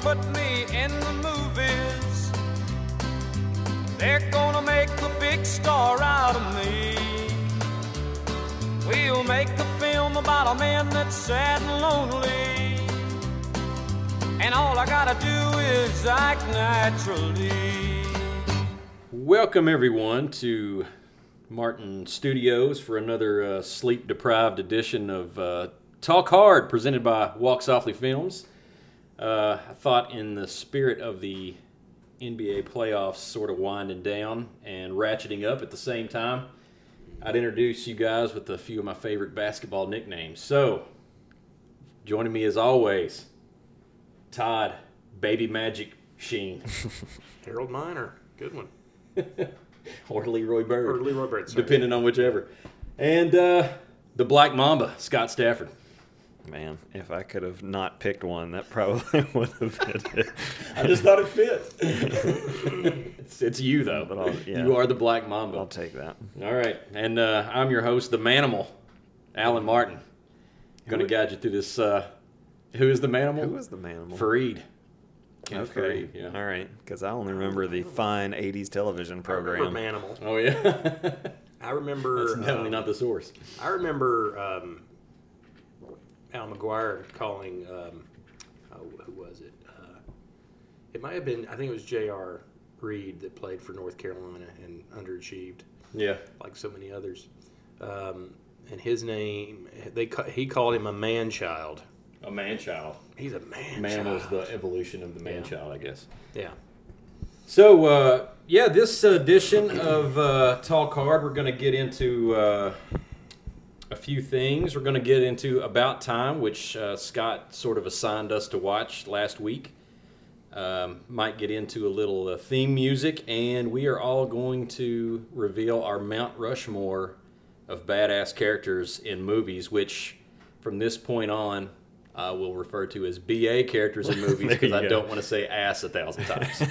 put me in the movies. They're gonna make a big star out of me. We'll make a film about a man that's sad and lonely. And all I gotta do is act naturally. Welcome, everyone, to Martin Studios for another uh, sleep deprived edition of uh, Talk Hard, presented by Walk Softly Films. Uh, I thought, in the spirit of the NBA playoffs sort of winding down and ratcheting up at the same time, I'd introduce you guys with a few of my favorite basketball nicknames. So, joining me as always, Todd Baby Magic Sheen, Harold Miner, good one. or Leroy Bird. Or Leroy Bird, sorry. depending on whichever. And uh, the Black Mamba, Scott Stafford. Man, if I could have not picked one, that probably would have been it. I just thought it fit. it's, it's you though. But I'll- yeah. You are the Black Mamba. I'll take that. All right, and uh, I'm your host, the Manimal, Alan Martin. Going to guide you through this. Uh, who is the Manimal? Who is the manimal? Faried. Ken Okay. Faried, yeah. All right. Because I only remember the fine 80s television I remember program. Manimal. Oh yeah. I remember. That's definitely um, not the source. I remember um, Al McGuire calling. Um, oh, who was it? Uh, it might have been. I think it was J.R. Reid that played for North Carolina and underachieved, Yeah. like so many others. Um, and his name, they he called him a man child. A man child. He's a man Man child. the evolution of the man Yeah. child, I guess. yeah. So, uh, yeah, this edition of uh, Talk Hard, we're going to get into uh, a few things. We're going to get into About Time, which uh, Scott sort of assigned us to watch last week. Um, might get into a little uh, theme music, and we are all going to reveal our Mount Rushmore of badass characters in movies, which from this point on, I will refer to as BA characters in movies because I go. don't want to say ass a thousand times.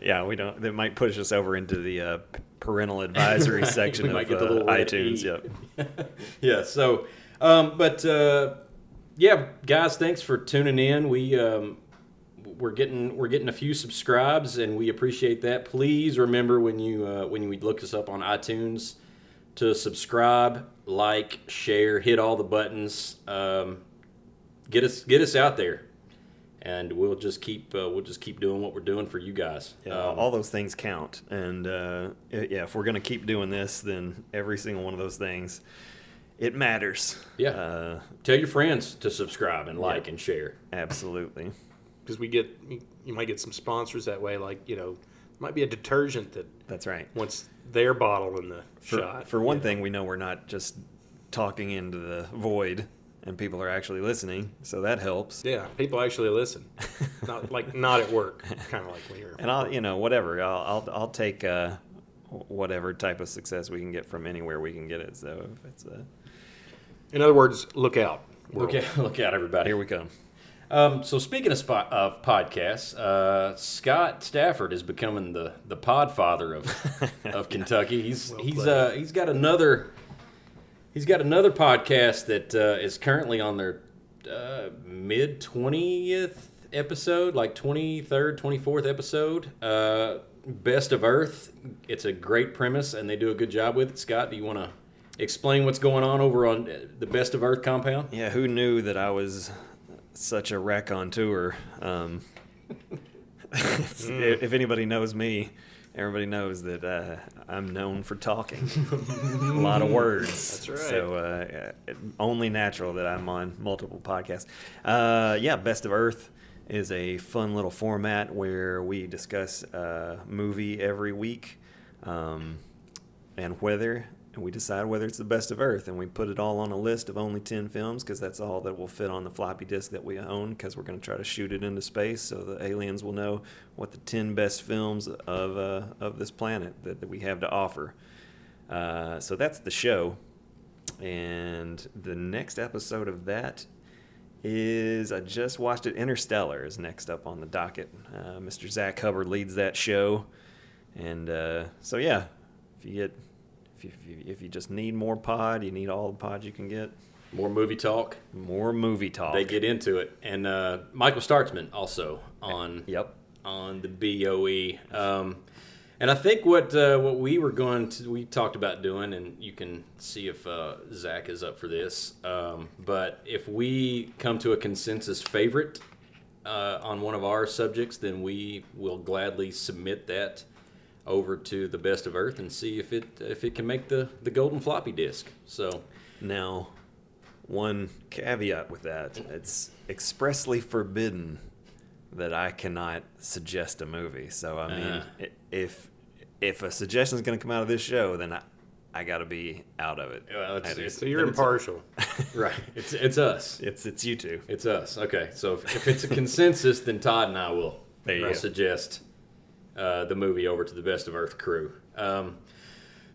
Yeah, we don't. That might push us over into the uh, parental advisory section we of might get the uh, little iTunes. E. Yep. yeah. So, um, but uh, yeah, guys, thanks for tuning in. We um, we're getting we're getting a few subscribes, and we appreciate that. Please remember when you uh, when you look us up on iTunes to subscribe, like, share, hit all the buttons. Um, get us get us out there, and we'll just keep uh, we'll just keep doing what we're doing for you guys. Yeah, Um, all those things count, and uh, yeah, if we're gonna keep doing this, then every single one of those things, it matters. Yeah. uh, tell your friends to subscribe and like and share. absolutely. because we get you- you might get some sponsors that way like you know might be a detergent that That's right. Once their bottle in the For, shot for one thing, we know we're not just talking into the void, and people are actually listening, so that helps. yeah people actually listen not like not at work kind of like when you're And I'll, you know, whatever. I'll, I'll, I'll take uh, whatever type of success we can get from anywhere we can get it. So if it's a. in other words look out Look out, look out, everybody. here we come. Um, so speaking of, spot, of podcasts, uh, Scott Stafford is becoming the the podfather of of Kentucky. He's he's uh, he's got another he's got another podcast that uh, is currently on their uh, mid twentieth episode, like twenty third, twenty fourth episode. Uh, Best of Earth. It's a great premise, and they do a good job with it. Scott, do you want to explain what's going on over on uh, the Best of Earth compound? Yeah, who knew that I was such a wreck on tour? Um, if anybody knows me, everybody knows that uh, I'm known for talking a lot of words. That's right. So uh, uh, only natural that I'm on multiple podcasts. Uh, yeah, Best of Earth is a fun little format where we discuss a movie every week. Um, and whether and we decide whether it's the best of Earth, and we put it all on a list of only ten films because that's all that will fit on the floppy disk that we own. Because we're going to try to shoot it into space, so the aliens will know what the ten best films of uh, of this planet that, that we have to offer. Uh, so that's the show, and the next episode of that is I just watched it. Interstellar is next up on the docket. Uh, Mr. Zach Hubbard leads that show, and uh, so yeah, if you get if you, if you just need more pod, you need all the pod you can get. More movie talk. More movie talk. They get into it, and uh, Michael Startzman also on Yep. on the BOE. Um, and I think what uh, what we were going to we talked about doing, and you can see if uh, Zach is up for this. Um, but if we come to a consensus favorite uh, on one of our subjects, then we will gladly submit that over to the Best of Earth and see if it if it can make the the golden floppy disk. So Now, one caveat with that it's expressly forbidden that I cannot suggest a movie. So, I mean, Uh. if if a suggestion is going to come out of this show, then I, I got to be out of it. Well, it's- it's- So you're impartial. right, it's it's us. it's, it's you two. It's us. Okay, so if, if it's a consensus, then Todd and I will There you will go. suggest uh, the movie over to the Best of Earth crew. Um,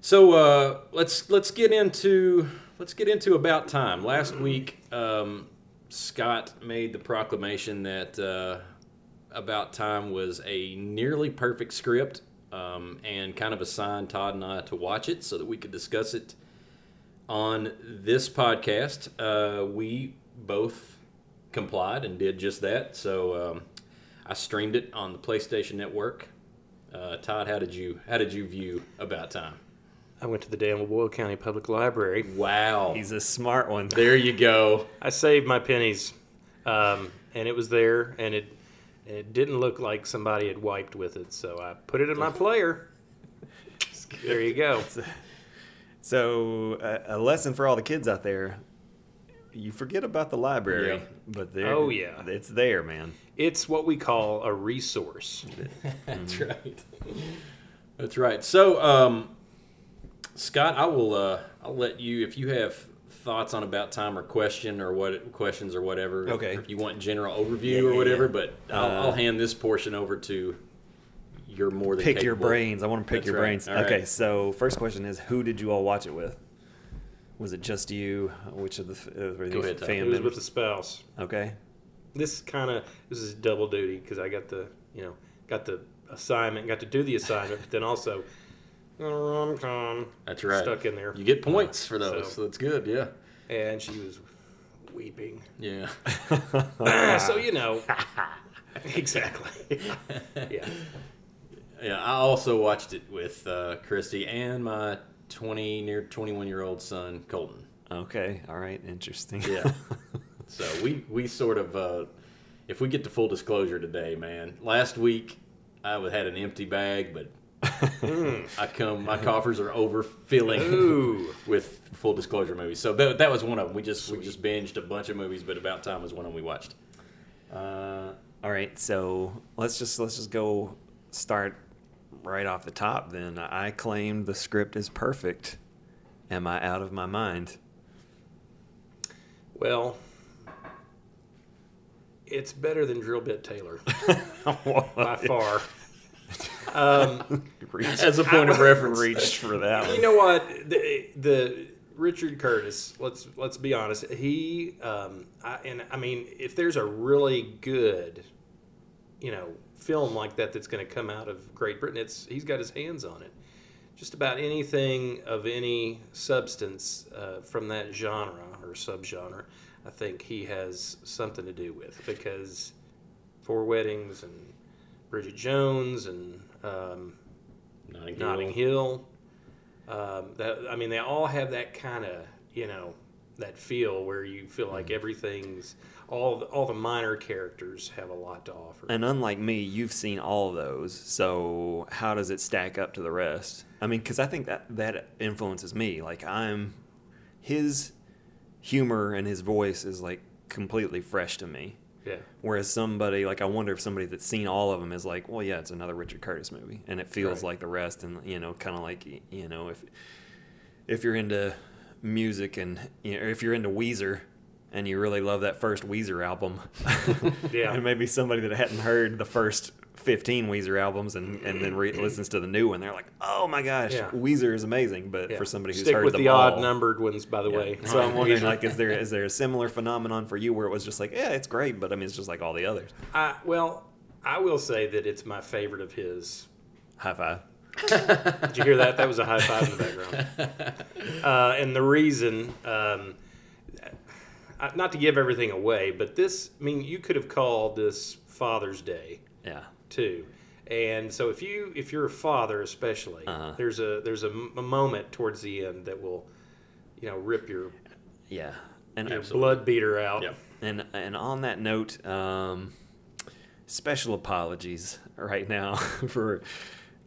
so uh, let's let's get into let's get into about time. Last week, um, Scott made the proclamation that uh, about time was a nearly perfect script, um, and kind of assigned Todd and I to watch it so that we could discuss it on this podcast. Uh, we both complied and did just that. So um, I streamed it on the PlayStation Network. Uh, Todd, how did you how did you view About Time? I went to the Danville Boyle County Public Library. Wow, He's a smart one. there you go. I saved my pennies, um, and it was there, and it it didn't look like somebody had wiped with it, so I put it in my player. There you go. So, a, a lesson for all the kids out there you forget about the library, Yeah. but there, Oh, yeah. it's there, man. It's what we call a resource. That's right. That's right. So, um, Scott, I will. Uh, I'll let you if you have thoughts on about time or question or what questions or whatever. Okay. If you want general overview Yeah, or whatever, yeah. but I'll, Uh, I'll hand this portion over to. You're more than Pick your brains. I want to pick That's your right. brains. All okay, right. so first question is who did you all watch it with? Was it just you? Which of the f- uh, were Go ahead, Todd. fan It was with the spouse. Okay. This kind of this is double duty because I got the you know got the assignment, got to do the assignment, but then also rom com That's right. stuck in there. You get points for those, So- so that's good. Yeah. and she was weeping. Yeah. so you know, exactly. yeah. Yeah, I also watched it with uh, Christy and my 20, near 21 year old son, Colton. Okay. All right. Interesting. Yeah. So we, we sort of, uh, if we get to full disclosure today, man, last week I had an empty bag, but I come, my coffers are overfilling Ooh. with full disclosure movies. So that, that was one of them. We just, we just binged a bunch of movies, but About Time was one of them we watched. Uh, all right, so let's just let's just go start right off the top. Then I claim the script is perfect. Am I out of my mind? Well, it's better than Drill Bit Taylor by far. Um, As a point of reference. reached for that you one. know what? The, the Richard Curtis. Let's let's be honest. He um, I, and I mean, if there's a really good, you know, film like that that's going to come out of Great Britain, it's he's got his hands on it. Just about anything of any substance uh, from that genre or subgenre, I think he has something to do with because Four Weddings and Bridget Jones and um, Notting Hill. Notting Hill. Um, that I mean, they all have that kind of you know that feel where you feel like everything's all the, all the minor characters have a lot to offer. And unlike me, you've seen all of those. So how does it stack up to the rest? I mean, because I think that that influences me. Like I'm, his humor and his voice is like completely fresh to me. yeah, Whereas somebody like I wonder if somebody that's seen all of them is like, well, yeah, it's another Richard Curtis movie, and it feels Right. like the rest, and you know, kind of like you know, if if you're into music and you know, if you're into Weezer and you really love that first Weezer album, Yeah. and maybe somebody that hadn't heard the first 15 Weezer albums and, and then re- listens to the new one, they're like, oh my gosh, Yeah. Weezer is amazing. But yeah. for somebody who's stick heard with the odd numbered ones, by the yeah. way. So I'm wondering, like, is there is there a similar phenomenon for you where it was just like, yeah, it's great, but I mean, it's just like all the others. I, well, I will say that it's my favorite of his. High five. Did you hear that? That was a high five in the background. Uh, and the reason, um, not to give everything away, but this, I mean, you could have called this Father's Day Yeah. too. And so if you if you're a father especially, Uh-huh. there's a there's a, m- a moment towards the end that will, you know, rip your Yeah. And your Absolutely. blood beater out. Yep. And and on that note, um, special apologies right now for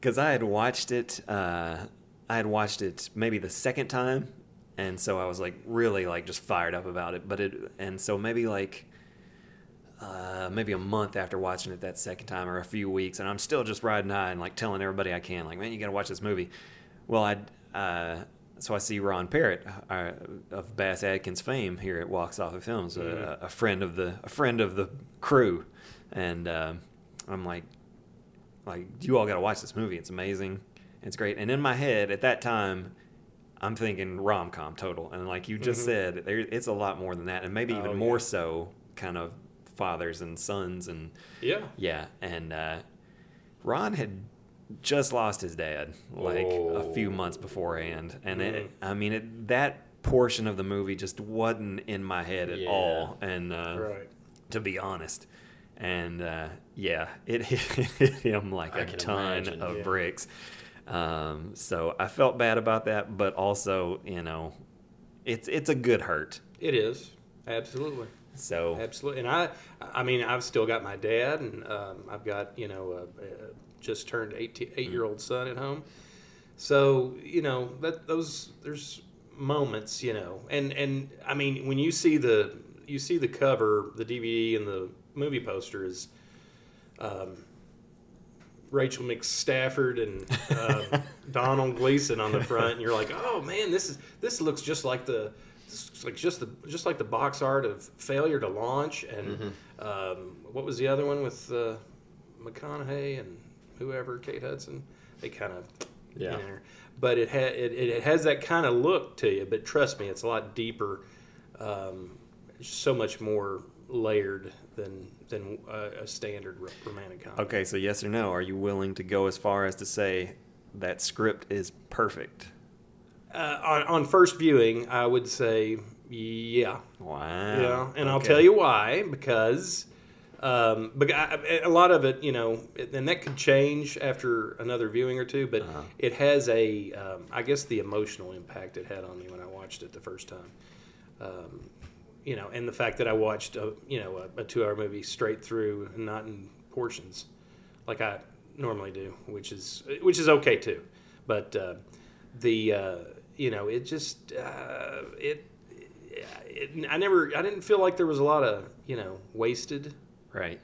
because I had watched it. Uh, I had watched it maybe the second time, and so I was like really like just fired up about it. But it and so maybe like. Uh, maybe a month after watching it that second time, or a few weeks, and I'm still just riding high and like telling everybody I can, like, man, you got to watch this movie. Well, I uh, so I see Ron Parrott uh, of Bass Adkins fame here at Walk Softly Films, a, a friend of the a friend of the crew, and um I'm like, like you all got to watch this movie. It's amazing. It's great. And in my head at that time, I'm thinking rom com total, and like you just said, there, it's a lot more than that, and maybe even Oh, more yeah. so, kind of fathers and sons and Yeah. yeah, and uh, Ron had just lost his dad like a few Oh. months beforehand, and Mm. it, I mean it, that portion of the movie just wasn't in my head at Yeah. all, and uh, Right. to be honest, and uh, yeah, it hit him like I a ton imagine, of yeah. bricks. Um, so I felt bad about that, but also you know, it's it's a good hurt. It is absolutely. So Absolutely, and I, I mean, I've still got my dad, and um, I've got you know a, a just turned eight eight year old son at home. So you know that those there's moments, you know, and and I mean when you see the you see the cover, the DVD and the movie poster is um, Rachel McStafford and um, Domhnall Gleeson on the front, and you're like, oh man, this is this looks just like the like just the just like the box art of failure to launch, and um, what was the other one with uh, McConaughey and whoever Kate Hudson? They kind of Yeah. but it, ha- it it has that kind of look to you. But trust me, it's a lot deeper, um, so much more layered than than a, a standard ro- romantic comedy. okay, so yes or no? Are you willing to go as far as to say that script is perfect? Uh, on, on first viewing, I would say, yeah, Wow. yeah, and I'll tell you why because. Um, but I, a lot of it, you know, and that could change after another viewing or two. But Uh-huh. it has a, um, I guess, the emotional impact it had on me when I watched it the first time. Um, you know, and the fact that I watched a, you know, a, a two-hour movie straight through, and not in portions, like I normally do, which is which is okay too. But uh, the, uh, you know, it just uh, it, it. I never, I didn't feel like there was a lot of, you know, wasted Right.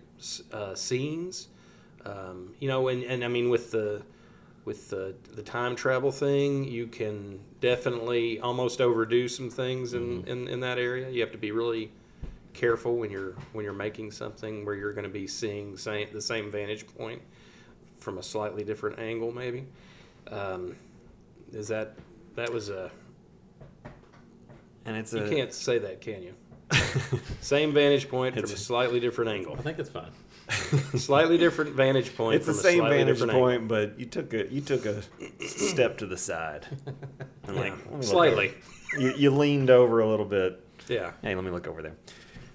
uh, scenes. Um, you know, and, and I mean with the with the the time travel thing, you can definitely almost overdo some things in, in, in that area. You have to be really careful when you're when you're making something where you're going to be seeing same, the same vantage point from a slightly different angle, maybe. Um, is that that was a And it's you a can't say that, can you? Same vantage point from a slightly different angle. I think it's fine. Slightly different vantage point. it's the from a same slightly vantage different angle. point, but you took a you took a step to the side. And Yeah, like, let me look slightly. You, you leaned over a little bit. Yeah. Hey, let me look over there.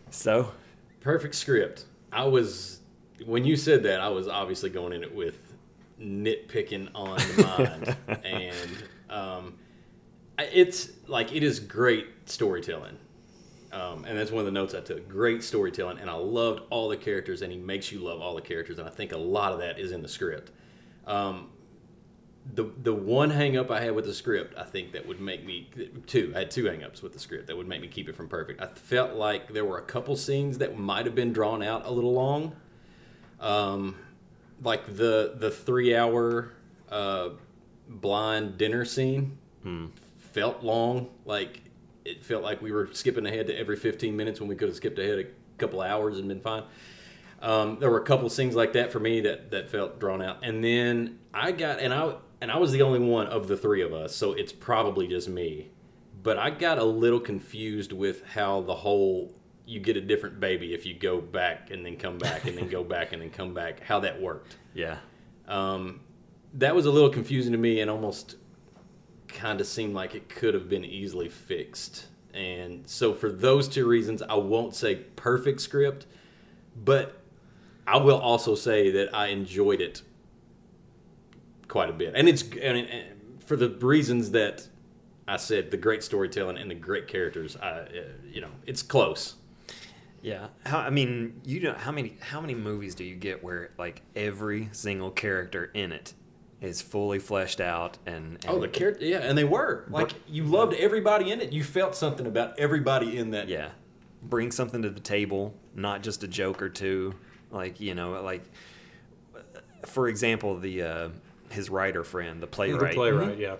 So, Perfect script. I was when you said that, I was obviously going in it with nitpicking on the mind, and um, it's like it is great storytelling, um, and that's one of the notes I took. Great storytelling, and I loved all the characters, and he makes you love all the characters, and I think a lot of that is in the script. Um, the the one hang up I had with the script, I think that would make me two. I had two hang ups with the script that would make me keep it from perfect. I felt like there were a couple scenes that might have been drawn out a little long. Um, like the the three hour uh, blind dinner scene felt long. Like it felt like we were skipping ahead to every 15 minutes when we could have skipped ahead a couple hours and been fine. Um, there were a couple scenes like that for me that, that felt drawn out, and then I got and I and I was the only one of the three of us, so it's probably just me. But I got a little confused with how the whole you get a different baby if you go back and then come back and then go back and then come back. How that worked. yeah. Um, that was a little confusing to me and almost kind of seemed like it could have been easily fixed. and so for those two reasons, I won't say perfect script, but I will also say that I enjoyed it quite a bit, and it's and, and for the reasons that I said, the great storytelling and the great characters. I, uh, you know, it's close. Yeah, how, I mean, you know, how many how many movies do you get where like every single character in it is fully fleshed out and, and Oh, the character, yeah, and they were like you loved everybody in it. You felt something about everybody in that. yeah, bring something to the table, not just a joke or two. Like you know, like for example, the uh, his writer friend, the playwright, The playwright, yeah.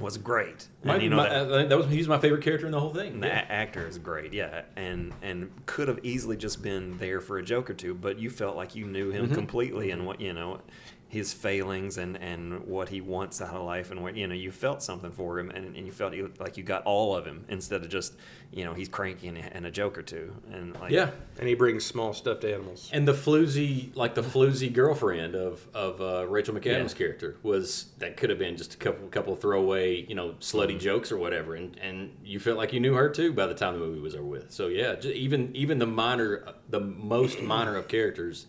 was great. My, and you know my- that, uh, that was he's my favorite character in the whole thing. The Yeah. actor is great, yeah, and and could have easily just been there for a joke or two, but you felt like you knew Mm-hmm. him completely and what you know, his failings and and what he wants out of life and what you know you felt something for him and, and you felt you- like you got all of him instead of just you know he's cranky and, and a joke or two and like Yeah, And he brings small stuffed animals. and the floozy, like the floozy girlfriend of of uh, Rachel McAdams' Yeah. character was that could have been just a couple couple throwaway, you know, slutty Mm-hmm. jokes or whatever, and and you felt like you knew her too by the time the movie was over with. So yeah, ju- even even the minor, the most minor of characters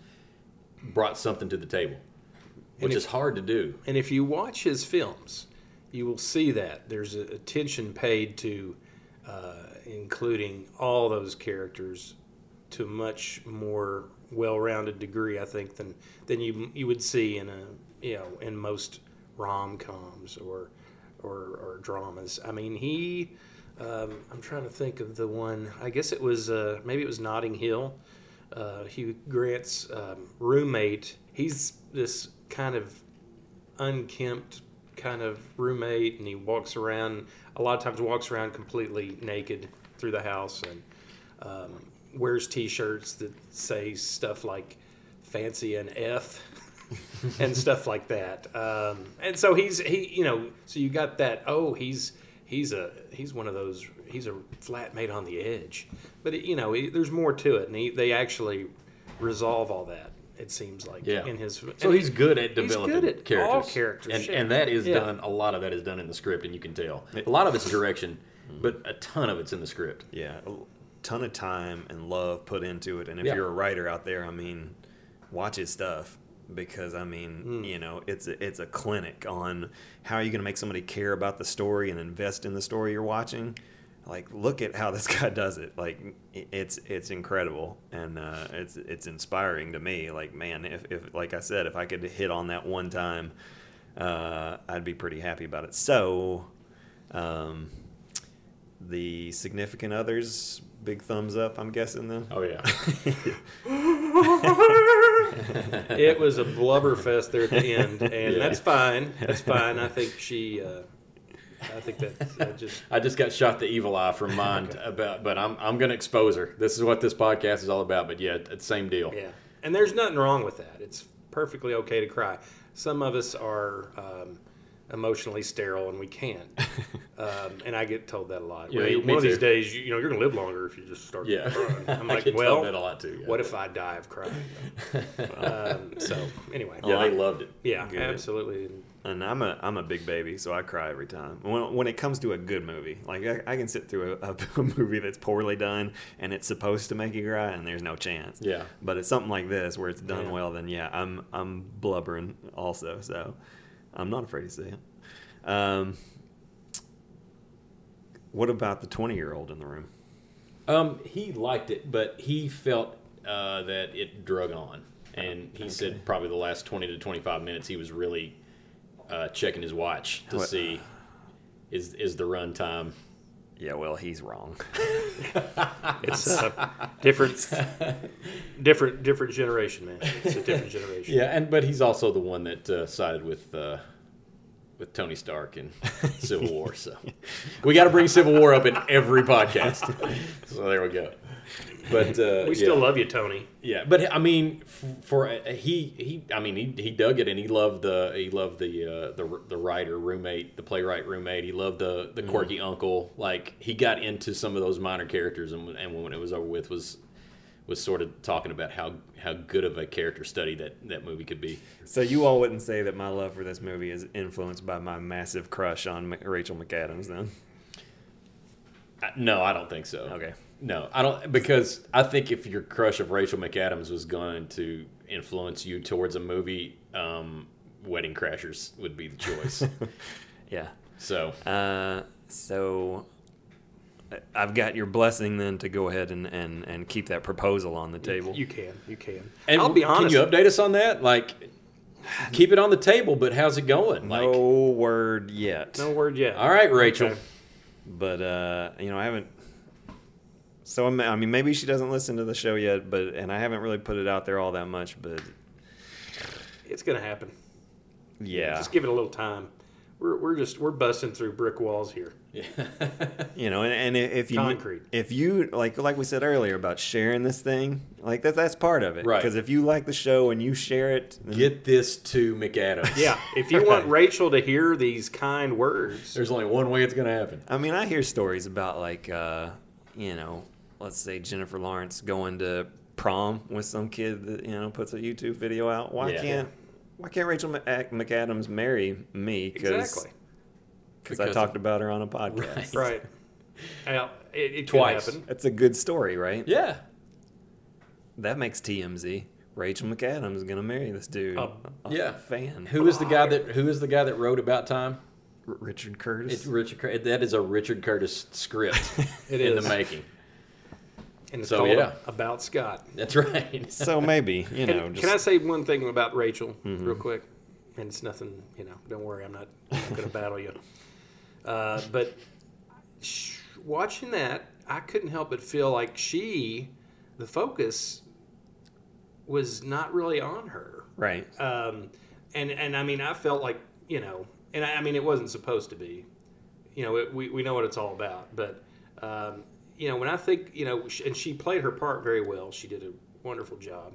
brought something to the table, which if- is hard to do. And if you watch his films, you will see that there's attention paid to uh, including all those characters to a much more well-rounded degree, I think, than than you you would see in a you know in most rom-coms or or, or dramas. I mean, he. Um, I'm trying to think of the one. I guess it was uh, maybe it was Notting Hill. Uh, Hugh Grant's um, roommate. He's this kind of unkempt kind of roommate, and he walks around. A lot of times, walks around completely naked through the house and um, wears T-shirts that say stuff like "fancy and F" and stuff like that. Um, and so he's he, you know, so you got that. Oh, he's he's a he's one of those. He's a flatmate on the edge, but it, you know, it, there's more to it, and he, they actually resolve all that. It seems like Yeah. in his. So and he's good at he's developing good at characters. all characters, and, sure. and that is Yeah. done. A lot of that is done in the script, and you can tell. A lot of it's direction, but a ton of it's in the script. yeah, a ton of time and love put into it. And if Yeah. you're a writer out there, I mean, watch his stuff because I mean, Hmm. you know, it's a, it's a clinic on how are you going to make somebody care about the story and invest in the story you're watching. Like, look at how this guy does it. Like, it's it's incredible and uh, it's it's inspiring to me. Like, man, if, if like I said, if I could hit on that one time, uh, I'd be pretty happy about it. So, um, the significant others, big thumbs up. I'm guessing then. Oh yeah, it was a blubber fest there at the end, and Yeah. that's fine. That's fine. I think she. Uh, I think that just I just got shot the evil eye from mine about, but I'm I'm gonna expose her. This is what this podcast is all about. But yeah, it's same deal. yeah. And there's nothing wrong with that. It's perfectly okay to cry. Some of us are um, emotionally sterile, and we can't. Um, and I get told that a lot. Yeah, well, one of these days, you, you know, you're going to live longer if you just start Yeah. crying. I'm I like, well, that a lot too, yeah. what if I die of crying? um, so anyway, Yeah, they loved it. yeah, Good. absolutely. And I'm a I'm a big baby, so I cry every time. When, when it comes to a good movie, like I, I can sit through a, a movie that's poorly done and it's supposed to make you cry, and there's no chance. Yeah. But it's something like this where it's done Yeah. well, then yeah, I'm I'm blubbering also. So I'm not afraid to see it. Um, what about the 20 year old in the room? Um, he liked it, but he felt uh, that it drug on, and he said probably the last twenty to twenty five minutes he was really uh, checking his watch to What- see is is the run time. Yeah, well, he's wrong. It's a different, different, different generation, man. It's a different generation. Yeah, and but he's also the one that uh, sided with uh, with Tony Stark in Civil War. So we got to bring Civil War up in every podcast. so there we go. But uh, We still yeah. love you, Tony. Yeah, but I mean, f- for uh, he he, I mean, he, he dug it and he loved the he loved the uh, the the writer roommate, the playwright roommate. He loved the the quirky uncle. Like he got into some of those minor characters, and and when it was over with, was was sort of talking about how how good of a character study that that movie could be. So you all wouldn't say that my love for this movie is influenced by my massive crush on Rachel McAdams, then? I- no, I don't think so. Okay. No, I don't because I think if your crush of Rachel McAdams was going to influence you towards a movie, um, Wedding Crashers would be the choice. Yeah. so Uh, so I- I've got your blessing then to go ahead and, and, and keep that proposal on the table. You can, you can. and I'll be honest. Can you update us on that? Like, keep it on the table, but how's it going? Like, no word yet. no word yet. all right, Rachel. Okay. But uh, you know, I haven't. So I'm- mean, maybe she doesn't listen to the show yet, but and I haven't really put it out there all that much. But It's gonna happen. yeah, Just give it a little time. We're, we're just we're busting through brick walls here. Yeah. you know, and, and if you Concrete. if you like like we said earlier about sharing this thing, like that that's part of it, Right. Because if you like the show and you share it, Get this to McAdams. Yeah, if you want Rachel to hear these kind words, There's only one way it's going to happen. I mean, I hear stories about like, uh, you know, let's say Jennifer Lawrence going to prom with some kid that you know puts a YouTube video out. Why Yeah. can't why can't Rachel McAdams marry me? Cause, exactly. Because I Because talked about her on a podcast. Right. Right. Well, it, it Twice. could happen. That's a good story, right? Yeah. That makes TMZ. Rachel McAdams is gonna marry this dude. Uh, A Yeah. fan. Who is the guy that Who is the guy that wrote About Time? R- Richard Curtis. It's Richard. That is a Richard Curtis script It in is. the making. And it's So, called yeah. about Scott. That's right. so maybe you know. And just, can I say one thing about Rachel Mm-hmm. real quick? And it's nothing, you know. Don't worry, I'm not, I'm not going to battle you. Uh, but sh- watching that, I couldn't help but feel like she, the focus, was not really on her. right. Um, and and I mean, I felt like you know, and I, I mean, it wasn't supposed to be. You know, it, we we know what it's all about, but um, you know, when I think you know, and she played her part very well. She did a wonderful job.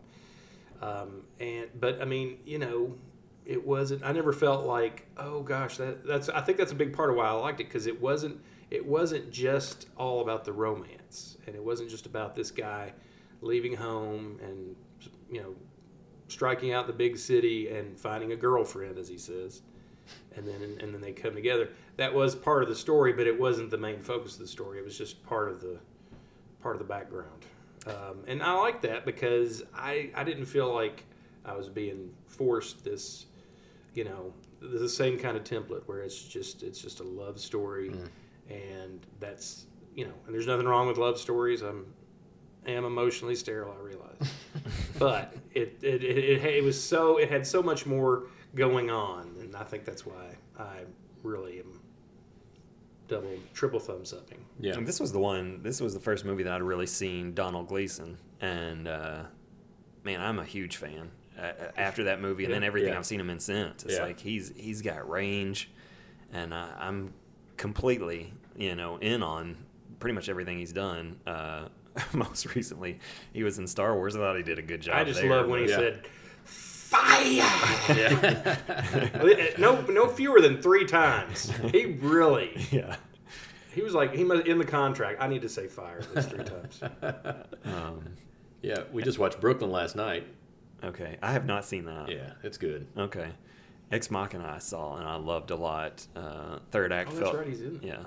Um, and but I mean, you know, it wasn't. I never felt like, oh gosh, that that's. I think that's a big part of why I liked it because it wasn't. It wasn't just all about the romance, and it wasn't just about this guy leaving home and you know striking out the big city and finding a girlfriend, as he says, and then and then they come together. That was part of the story, but it wasn't the main focus of the story. It was just part of the part of the background, um, and I like that because I I didn't feel like I was being forced this, you know, the same kind of template where it's just it's just a love story, and that's you know, and there's nothing wrong with love stories. I'm am emotionally sterile. I realize, but it it, it it it was so it had so much more going on, and I think that's why I really am double triple thumbs upping. Yeah. And this was the one. This was the first movie that I'd really seen Domhnall Gleeson, and uh, man, I'm a huge fan. Uh, after that movie, and then everything Yeah. I've seen him in since, it's Yeah. like he's he's got range, and I, I'm completely you know in on pretty much everything he's done. Uh, most recently, he was in Star Wars. I thought he did a good job. I just there, love when he Yeah. said fire. yeah. no no fewer than three times. He really yeah. he was like he must in the contract. I need to say fire at least three times. Um, yeah. We just watched Brooklyn last night. okay, I have not seen that. Yeah, it's good. Okay. Ex Machina I saw and I loved a lot. Uh, third act Oh, that's felt right, he's in. yeah.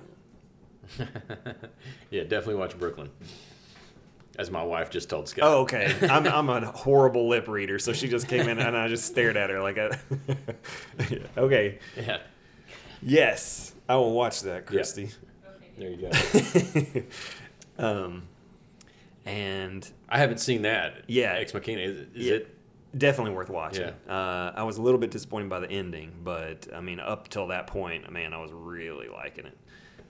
yeah, definitely watch Brooklyn. As my wife just told Scott. Oh, okay. I'm I'm a horrible lip reader, so she just came in and I just stared at her like a Okay. Yeah. Yes. I will watch that, Christy. There you go. um and I haven't seen that. Yeah. Ex Machina. Is, it- is Yeah. it? definitely worth watching. Yeah. Uh, I was a little bit disappointed by the ending, but I mean, up till that point, man, I was really liking it.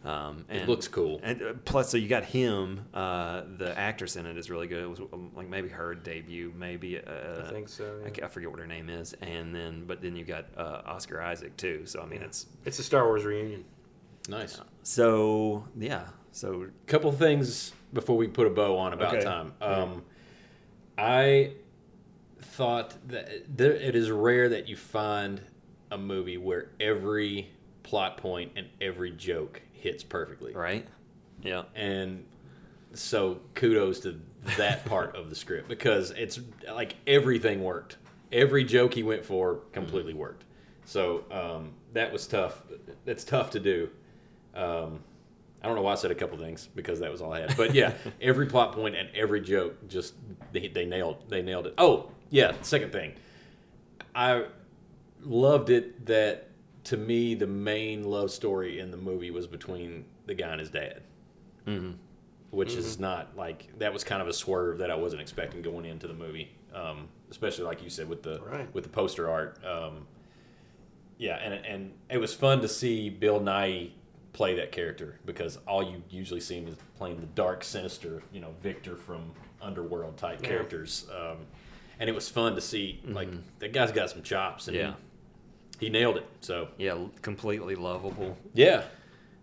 Um, and, It looks cool. And uh, plus, so you got him. Uh, the actress in it is really good. It was um, like maybe her debut, maybe. Uh, I think so. I, yeah. ca- I forget what her name is, and then but then you got uh, Oscar Isaac too. So I mean, it's It's a Star Wars reunion. Nice. so yeah. So a couple of things before we put a bow on about Okay. time. Um, I thought that there, it is rare that you find a movie where every plot point and every joke hits perfectly. right, yeah, And so kudos to that part of the script because it's like everything worked. Every joke he went for completely worked. So um, that was tough. That's tough to do. Um, I don't know why I said a couple things because that was all I had. But yeah, every plot point and every joke just they, they nailed they nailed it. Oh yeah, second thing, I loved it that to me the main love story in the movie was between the guy and his dad, mm-hmm. which is not like that was kind of a swerve that I wasn't expecting going into the movie, um, especially like you said with the Right. with the poster art. Um, yeah, and and it was fun to see Bill Nye play that character because all you usually see him is playing the dark, sinister, you know, Victor from Underworld type Yeah. characters. Um, and it was fun to see like that guy's got some chops and Mm-hmm. Yeah. He, he nailed it. So Yeah, completely lovable yeah,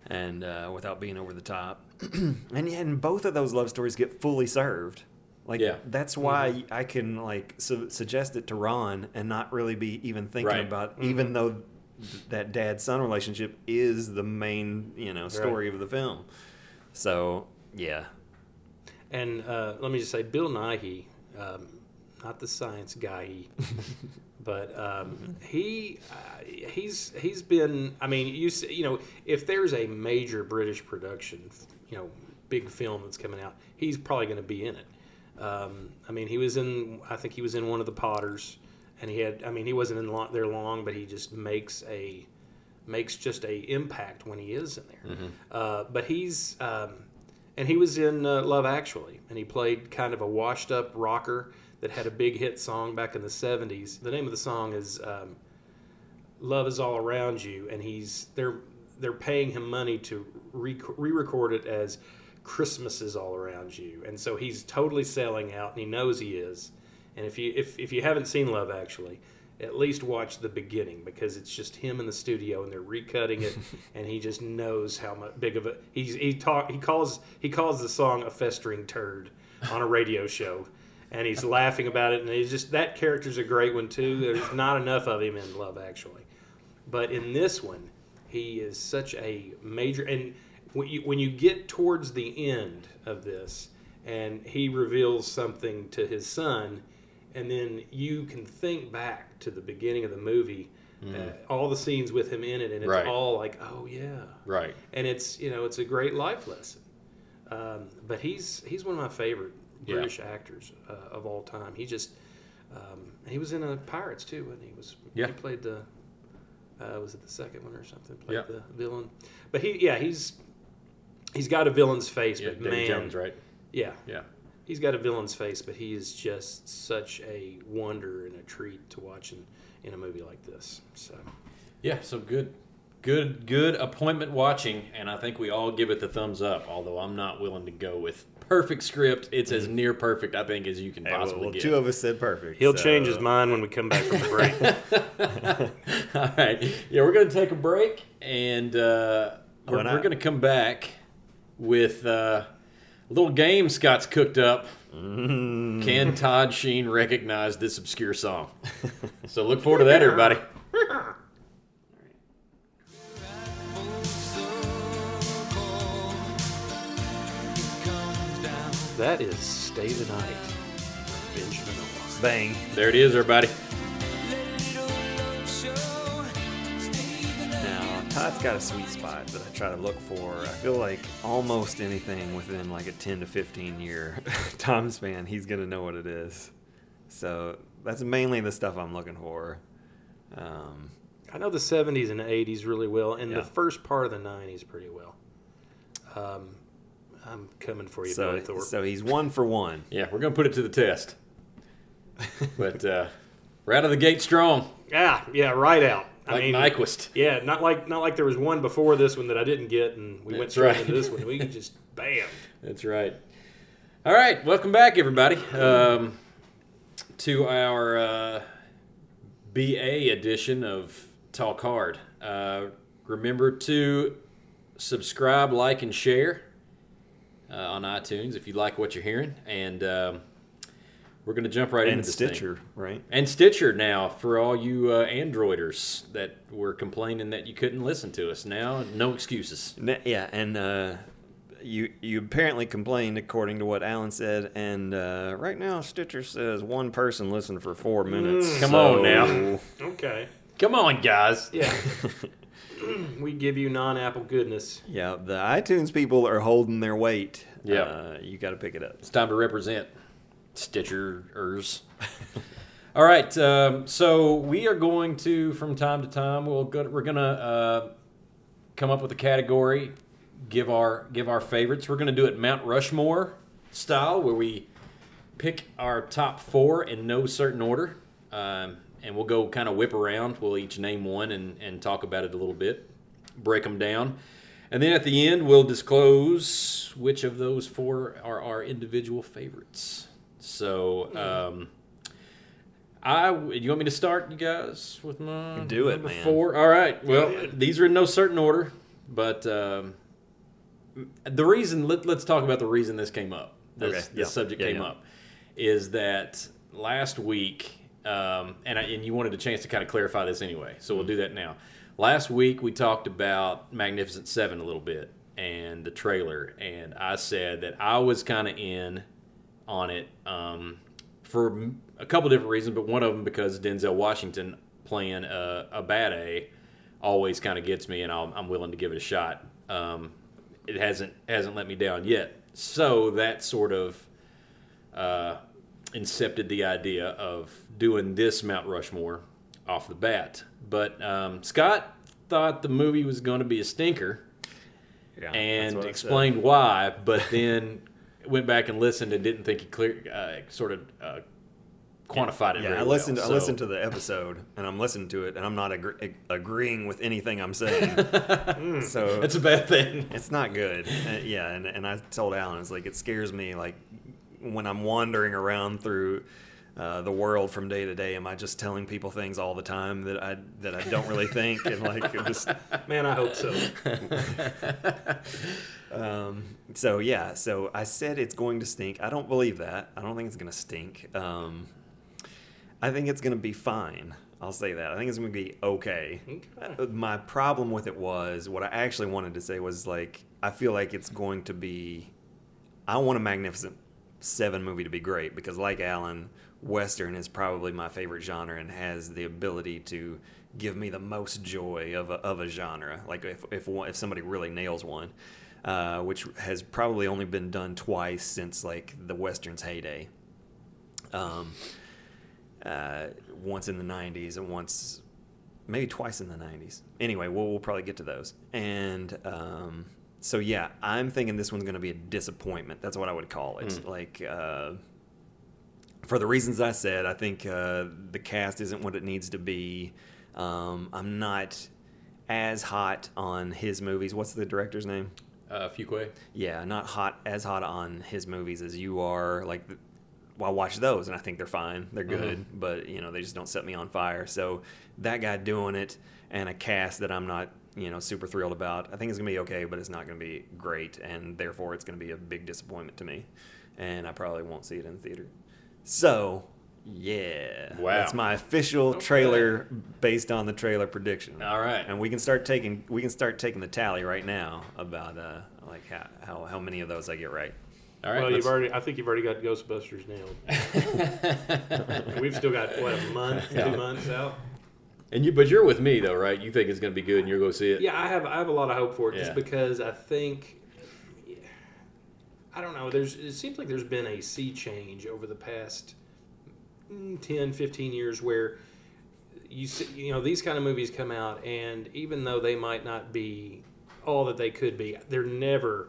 and uh, without being over the top. and yeah, and both of those love stories get fully served. Like Yeah. that's why I can like su- suggest it to Ron and not really be even thinking Right. about even though th- that dad son relationship is the main you know story of the film. So yeah, And uh, let me just say, Bill Nighy, um, not the science guy, but um, he uh, he's he's been. I mean, you you know, if there's a major British production, you know, big film that's coming out, he's probably going to be in it. Um, I mean, he was in. I think he was in one of the Potters, and he had. I mean, he wasn't in lo- there long, but he just makes a makes just a impact when he is in there. Uh, but he's um, and he was in uh, Love Actually, and he played kind of a washed-up rocker that had a big hit song back in the '70s. The name of the song is um, "Love Is All Around You," and he's they're they're paying him money to re- re-record it as "Christmas Is All Around You," and so he's totally selling out, and he knows he is. And if you if if you haven't seen Love Actually, at least watch the beginning because it's just him in the studio and they're recutting it, and he just knows how much big of a he's he talk he calls he calls the song a festering turd on a radio show, and he's laughing about it, and he's just that character's a great one too. There's not enough of him in Love Actually, but in this one, he is such a major and when you when you get towards the end of this and he reveals something to his son and then you can think back to the beginning of the movie uh, all the scenes with him in it and it's Right. all like oh yeah right. and it's you know it's a great life lesson um, but he's he's one of my favorite Yeah. british actors uh, of all time he just um, he was in a pirates too and he was Yeah. he played the uh, was it the second one or something played Yeah. the villain but he yeah he's he's got a villain's face Yeah, but man Jones, right? yeah Yeah. he's got a villain's face but he is just such a wonder and a treat to watch in, in a movie like this so Yeah, so good, good, good appointment watching, and I think we all give it the thumbs up. Although I'm not willing to go with perfect script. It's as near perfect, I think, as you can Hey, well, possibly well, get. two of us said perfect. he'll so- change his mind when we come back from the break all right, yeah, we're gonna take a break, and uh, we're, we're gonna come back with uh, a little game Scott's cooked up. Mm. Can Todd Sheen recognize this obscure song? so look forward to that, everybody. That is Stay the Night. Benjamin. Bang. There it is, everybody. Now, Todd's got a sweet spot that I try to look for. I feel like almost anything within like a 10 to 15 year time span, he's going to know what it is. So that's mainly the stuff I'm looking for. Um, I know the 70s and 80s really well, and Yeah. the first part of the 90s pretty well. Um, I'm coming for you, so, Billy Thorpe. so he's one for one. Yeah, we're gonna put it to the test. but uh, we're out of the gate strong, yeah, yeah, right out. I like mean, Nyquist. yeah, not like not like there was one before this one that I didn't get, and we went straight right. into this one. We just bam. That's right. All right, welcome back, everybody, um, to our uh, BA edition of Talk Hard. Uh, remember to subscribe, like, and share on iTunes if you like what you're hearing, and um, we're going to jump right And into this thing. Stitcher, right? And Stitcher now for all you uh, Androiders that were complaining that you couldn't listen to us. Now, no excuses. Ne- Yeah, and uh, you you apparently complained according to what Alan said, and uh, right now Stitcher says one person listened for four minutes. Come so- on now. Okay. Come on, guys. Yeah. we give you non-Apple goodness. Yeah, the iTunes people are holding their weight. Yeah. Uh, you got to pick it up. It's time to represent Stitcherers. All right, um, so we are going to, from time to time, we'll go, we're gonna uh, come up with a category, give our give our favorites. We're gonna do it Mount Rushmore style, where we pick our top four in no certain order, um, and we'll go kind of whip around. We'll each name one and, and talk about it a little bit, break them down, and then at the end we'll disclose which of those four are our individual favorites. So. Um, I you want me to start, you guys, with my Do it, number man. four? All right. Well, these are in no certain order, but um, the reason let, let's talk about the reason this came up. This, Okay, this yeah, subject yeah, came yeah. up is that last week, um, and I, and you wanted a chance to kind of clarify this anyway, so we'll do that now. Last week we talked about Magnificent Seven a little bit and the trailer, and I said that I was kind of in on it um, for a couple different reasons, but one of them because Denzel Washington playing a, a bad A always kind of gets me, and I'll, I'm willing to give it a shot. Um, it hasn't hasn't let me down yet, so that sort of uh, incepted the idea of doing this Mount Rushmore off the bat. But um, Scott thought the movie was going to be a stinker Yeah, and what I said. explained why, but then went back and listened and didn't think he clear uh, sort of uh, quantified it. Yeah, I listened. Well. I listened to the episode, and I'm listening to it, and I'm not agree- agreeing with anything I'm saying. so It's a bad thing. it's not good. Uh, yeah, and, and I told Alan, it's like it scares me. Like when I'm wandering around through uh, the world from day to day, am I just telling people things all the time that I that I don't really think, and like just Man, I hope so. Um, so yeah, so I said it's going to stink. I don't believe that. I don't think it's going to stink. Um, I think it's going to be fine. I'll say that. I think it's going to be okay. Okay. Uh, My problem with it was what I actually wanted to say was like I feel like it's going to be. I want a Magnificent Seven movie to be great because, like Alan, Western is probably my favorite genre and has the ability to give me the most joy of a, of a genre. Like if if one, if somebody really nails one, uh, which has probably only been done twice since like the Western's heyday. Um, uh, once in the '90s and once maybe twice in the 90s. Anyway, we'll, we'll probably get to those. And um, so, yeah, I'm thinking this one's going to be a disappointment. That's what I would call it. Like, uh, for the reasons I said, I think uh, the cast isn't what it needs to be. Um, I'm not as hot on his movies. What's the director's name? Uh, Fuqua. yeah, not hot as hot on his movies as you are. Like, well, I watch those and I think they're fine, they're good, but you know they just don't set me on fire. So that guy doing it and a cast that I'm not you know super thrilled about, I think it's gonna be okay, but it's not gonna be great, and therefore it's gonna be a big disappointment to me, and I probably won't see it in the theater. So. Yeah, Wow. that's my official trailer based on the trailer prediction. All right. and we can start taking we can start taking the tally right now about uh like how how, how many of those I get right. All right. well, you've already. I think you've already got Ghostbusters nailed. We've still got what a month, Yeah. two months out. And you, but you're with me though, right? You think it's going to be good, and you're going to see it. Yeah, I have. I have a lot of hope for it, Yeah. just because I think. I don't know. There's. It seems like there's been a sea change over the past mm, 10, 15 years where you see, you know these kind of movies come out, and even though they might not be all that they could be, they're never.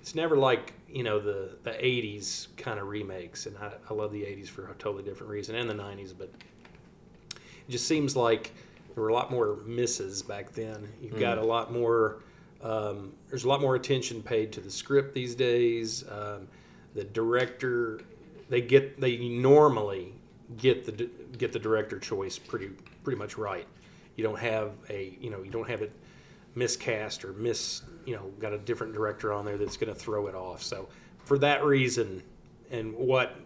It's never like you know the the '80s kind of remakes, and I, I love the '80s for a totally different reason, and the '90s, but just seems like there were a lot more misses back then. You've got a lot more. Um, there's a lot more attention paid to the script these days. Um, the director, they get they normally get the get the director choice pretty pretty much right. You don't have a you know you don't have it miscast or miss you know got a different director on there that's going to throw it off. So for that reason, and what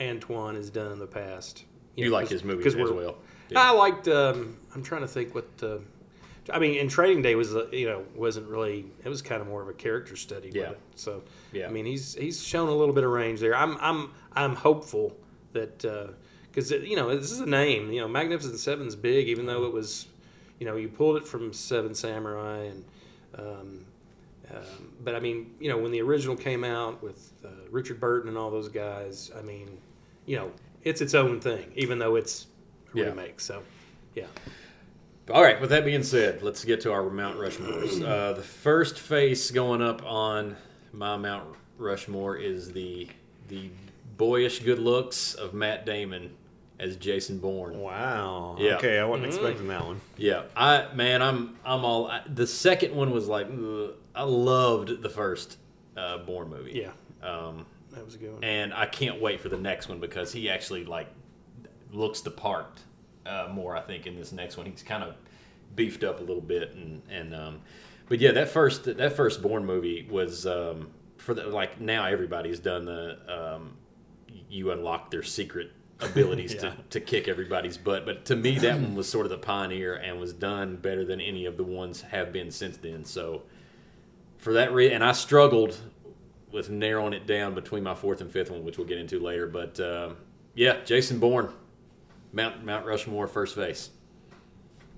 Antoine has done in the past, You know, like his movies as we're- well. I liked. Um, I'm trying to think what. Uh, I mean, in Training Day was uh, you know wasn't really. It was kind of more of a character study. Yeah. It. So Yeah. I mean, he's he's shown a little bit of range there. I'm I'm I'm hopeful that because you know this is a name. You know, Magnificent Seven's big, even though it was you know, you pulled it from Seven Samurai, and um, um, but I mean, you know, when the original came out with uh, Richard Burton and all those guys, I mean, you know, it's its own thing, even though it's a Yeah. remake. So, yeah, All right. With that being said, let's get to our Mount Rushmores. Uh, the first face going up on my Mount Rushmore is the the boyish good looks of Matt Damon as Jason Bourne. Wow. Yeah. Okay, I wasn't expecting that one. Yeah, I man, I'm I'm all. I, the second one was like, ugh, I loved the first uh, Bourne movie. yeah, Um, that was a good one. and I can't wait for the next one because he actually like looks the part uh, more. I think in this next one, he's kind of beefed up a little bit, and and um, but yeah, that first that first Bourne movie was um, for the like now everybody's done the um, you unlock their secret abilities Yeah. to, to kick everybody's butt. But to me, that one was sort of the pioneer and was done better than any of the ones have been since then. So for that reason, and I struggled with narrowing it down between my fourth and fifth one, which we'll get into later. But um yeah, Jason Bourne, Mount Mount Rushmore, first face.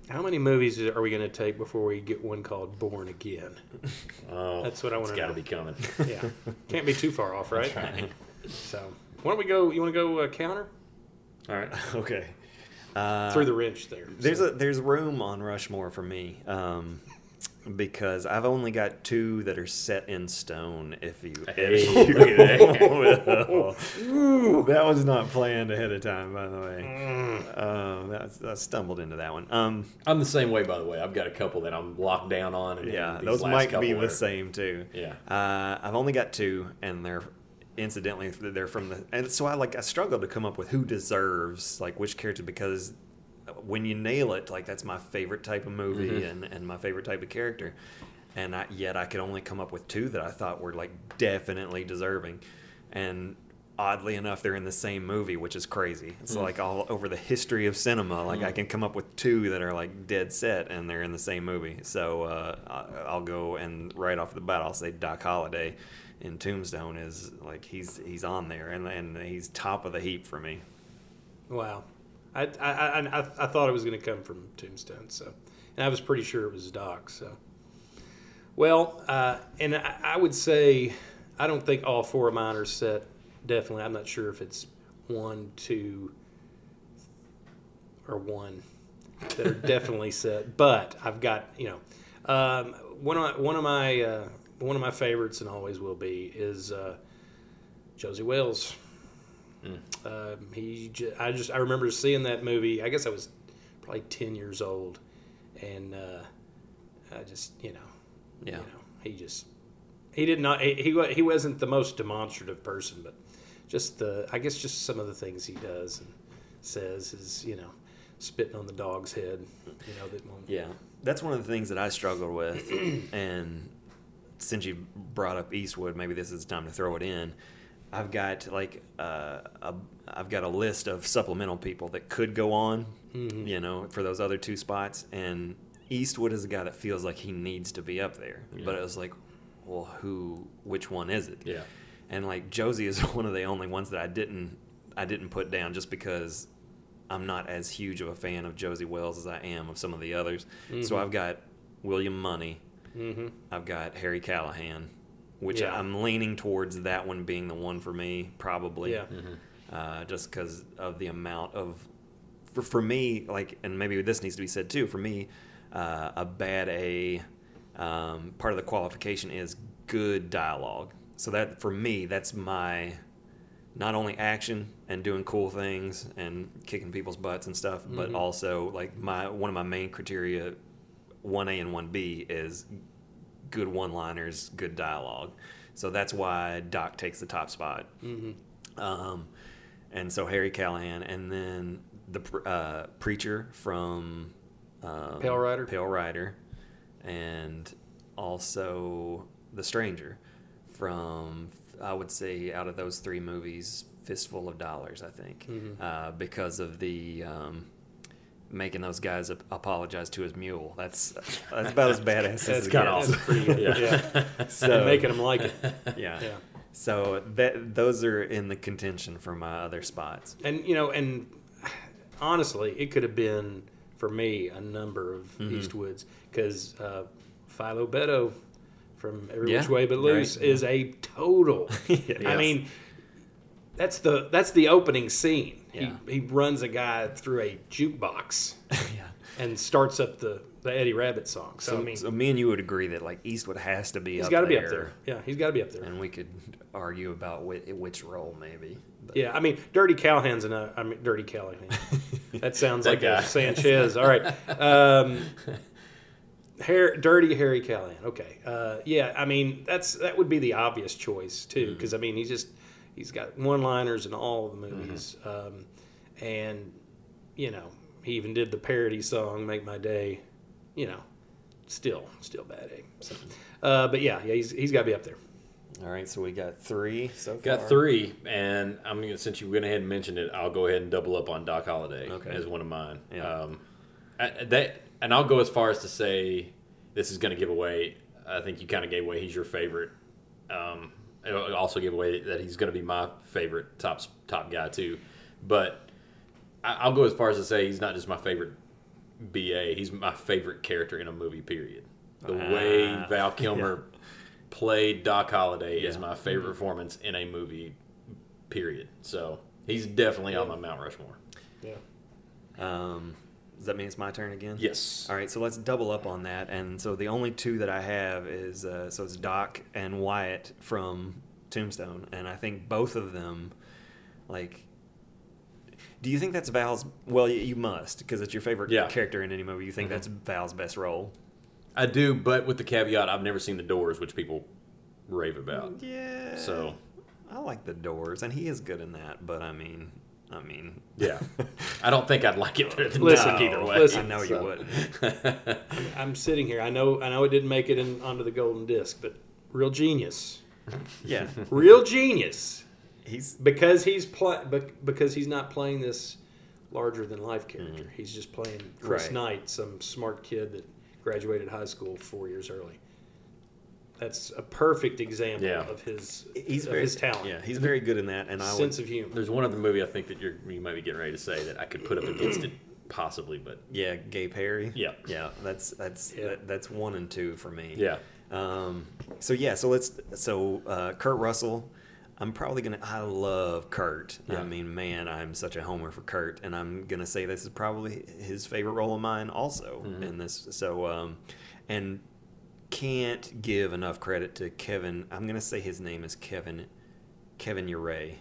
How many movies are we going to take before we get one called Born Again? Oh, That's what I It's wanna got to be coming. Yeah, can't be too far off, right? right. So, why don't we go? You want to go uh, counter All right. Okay. Uh, through the wrench there? There's So- a there's room on Rushmore for me, um, because I've only got two that are set in stone. If you, if you at that. was not planned ahead of time, by the way. Mm. Uh, that's, I stumbled into that one. Um, I'm the same way, by the way. I've got a couple that I'm locked down on. And yeah, those might be the are- same too. Yeah. Uh, I've only got two, and they're incidentally they're from the and so I like I struggled to come up with who deserves like which character because when you nail it like that's my favorite type of movie Mhm. and and my favorite type of character, and I, yet I could only come up with two that I thought were like definitely deserving, and oddly enough they're in the same movie which is crazy it's Mm. like all over the history of cinema like i Mm. can come up with two that are like dead set and they're in the same movie so uh, I- i'll go and right off the bat i'll say doc holliday in tombstone is like he's he's on there and, and he's top of the heap for me Wow. I, I, I, I, thought it was going to come from Tombstone, so. And I was pretty sure it was Doc, so. Well, uh, and I, I would say, I don't think all four of mine are set, definitely. I'm not sure if it's one, two, or one that are definitely set, but I've got, you know, um, one of my, one of my, uh, one of my favorites and always will be is uh, Josey Wales. Um, he, j- I just, I remember seeing that movie. I guess I was probably ten years old, and uh, I just, you know, Yeah. you know, he just, he did not, he, he he wasn't the most demonstrative person, but just the, I guess, just some of the things he does and says is, you know, spitting on the dog's head, you know, that won't, Yeah, that's one of the things that I struggled with, and since you brought up Eastwood, maybe this is time to throw it in. I've got like uh, a, I've got a list of supplemental people that could go on, Mhm. you know, for those other two spots, and Eastwood is a guy that feels like he needs to be up there, but it was like, well, who, which one is it? Yeah. and like Josey is one of the only ones that I didn't I didn't put down just because I'm not as huge of a fan of Josey Wales as I am of some of the others. So Mhm. I've got William Munny, mm-hmm. I've got Harry Callahan, which Yeah. I'm leaning towards that one being the one for me probably. yeah, Uh, just because of the amount of for, for me like and maybe this needs to be said too for me uh, a bad A um, part of the qualification is good dialogue so that for me that's my not only action and doing cool things and kicking people's butts and stuff but Mhm. also like my one of my main criteria 1A and 1B is good one-liners good dialogue so that's why Doc takes the top spot mm-hmm. um, and so Harry Callahan, and then the uh, preacher from um, Pale Rider? Pale Rider, and also the stranger from I would say out of those three movies, Fistful of Dollars, I think, Mhm. uh, because of the. Um, Making those guys ap- apologize to his mule. That's that's about as badass as That's it kinda gets. awesome. That's pretty good. Yeah. yeah. So- and making them like it. yeah. Yeah. So that those are in the contention for my other spots. And you know, and honestly, it could have been for me a number of Mm-hmm. Eastwoods because uh, Philo Beddoe from Every Yeah, Which Way But right. Loose is a total. I mean, that's the that's the opening scene. Yeah. He he runs a guy through a jukebox yeah. and starts up the the Eddie Rabbitt song. So, So, I mean, so me and you would agree that like Eastwood has to be he's up got to be up there. Yeah, he's got to be up there. and we could argue about which, which role maybe. But Yeah, I mean, Dirty Callahan's an. I mean, Dirty Callahan. That sounds That like guy. a Sanchez. All right. Um, Hair, Dirty Harry Callahan. Okay. Uh, yeah, I mean, that's that would be the obvious choice too, because I mean, he's just he's got one-liners in all of the movies, um, and you know, he even did the parody song "Make My Day." You know, still, still bad A. So, uh, but yeah, yeah, he's he's got to be up there. All right, so we got three so Got three, and I'm gonna since you went ahead and mentioned it, I'll go ahead and double up on Doc Holliday Okay. as one of mine. Yeah. Um, I- that, and I'll go as far as to say this is going to give away. I think you kind of gave away he's your favorite. Um, it'll also give away that he's going to be my favorite top top guy too. But I, I'll go as far as to say he's not just my favorite BA. He's my favorite character in a movie. Period. The way Ah, Val Kilmer played Doc Holliday is my favorite performance in a movie. Period. So he's definitely on my Mount Rushmore. Yeah. Um, does that mean it's my turn again? Yes. All right, so let's double up on that. And so the only two that I have is uh, so it's Doc and Wyatt from Tombstone, and I think both of them, like. Do you think that's Val's? Well, you must because it's your favorite Yeah. character in any movie. You think Mm-hmm. that's Val's best role? I do, but with the caveat, I've never seen The Doors, which people rave about. Yeah. So I like the Doors, and he is good in that. But I mean, I mean, yeah, I don't think I'd like it better than Listen, Doc either way. listen. I know you wouldn't. I'm sitting here. I know. I know it didn't make it in, onto the golden disc, but real genius, Yeah, real genius, he's because he's pla- bec- because he's not playing this larger than life mm-hmm. character. He's just playing Chris Right. Knight, some smart kid that graduated high school four years early. That's a perfect example Yeah. of his he's of very his talent, Yeah, he's very good in that, and I would sense of humor. There's one other movie I think that you're, you might be getting ready to say that I could put up against it, possibly, but Yeah, Gay Perry. Yeah. yeah. That's that's Yeah. That, that's one and two for me. yeah, Um. So yeah. So let's. So uh, Kurt Russell. I'm probably gonna. I love Kurt. Yeah. I mean, man, I'm such a homer for Kurt, and I'm gonna say this is probably his favorite role of mine, also Mm-hmm. in this. So, um, and can't give enough credit to Kevin. I'm gonna say his name is Kevin. Kevin Uray.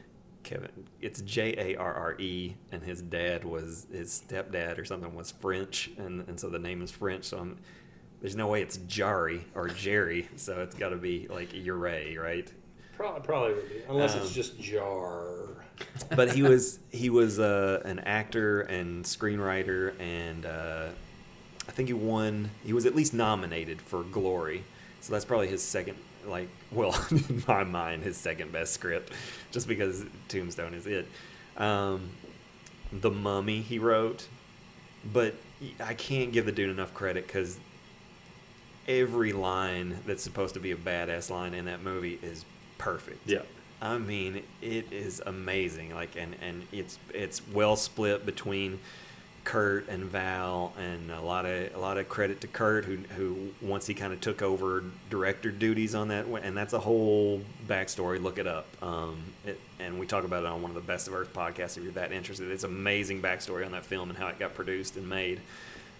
Kevin. It's J A R R E, and his dad was his stepdad or something was French, and and so the name is French. So I'm. There's no way it's Jari or Jerry, so it's got to be like Uray, right? Probably, probably would be, unless it's Um, just jar. but he was he was uh, an actor and screenwriter, and uh, I think he won. He was at least nominated for Glory, so that's probably his second. Like, well, in my mind, his second best script, just because Tombstone is it. Um, the Mummy he wrote, but I can't give the dude enough credit because every line that's supposed to be a badass line in that movie is perfect. yeah. I mean, it is amazing. Like, and and it's it's well split between Kurt and Val, and a lot of a lot of credit to Kurt, who who once he kind of took over director duties on that, and that's a whole backstory. Look it up. Um, it, and we talk about it on one of the Best of Earth podcasts if you're that interested. It's amazing backstory on that film and how it got produced and made.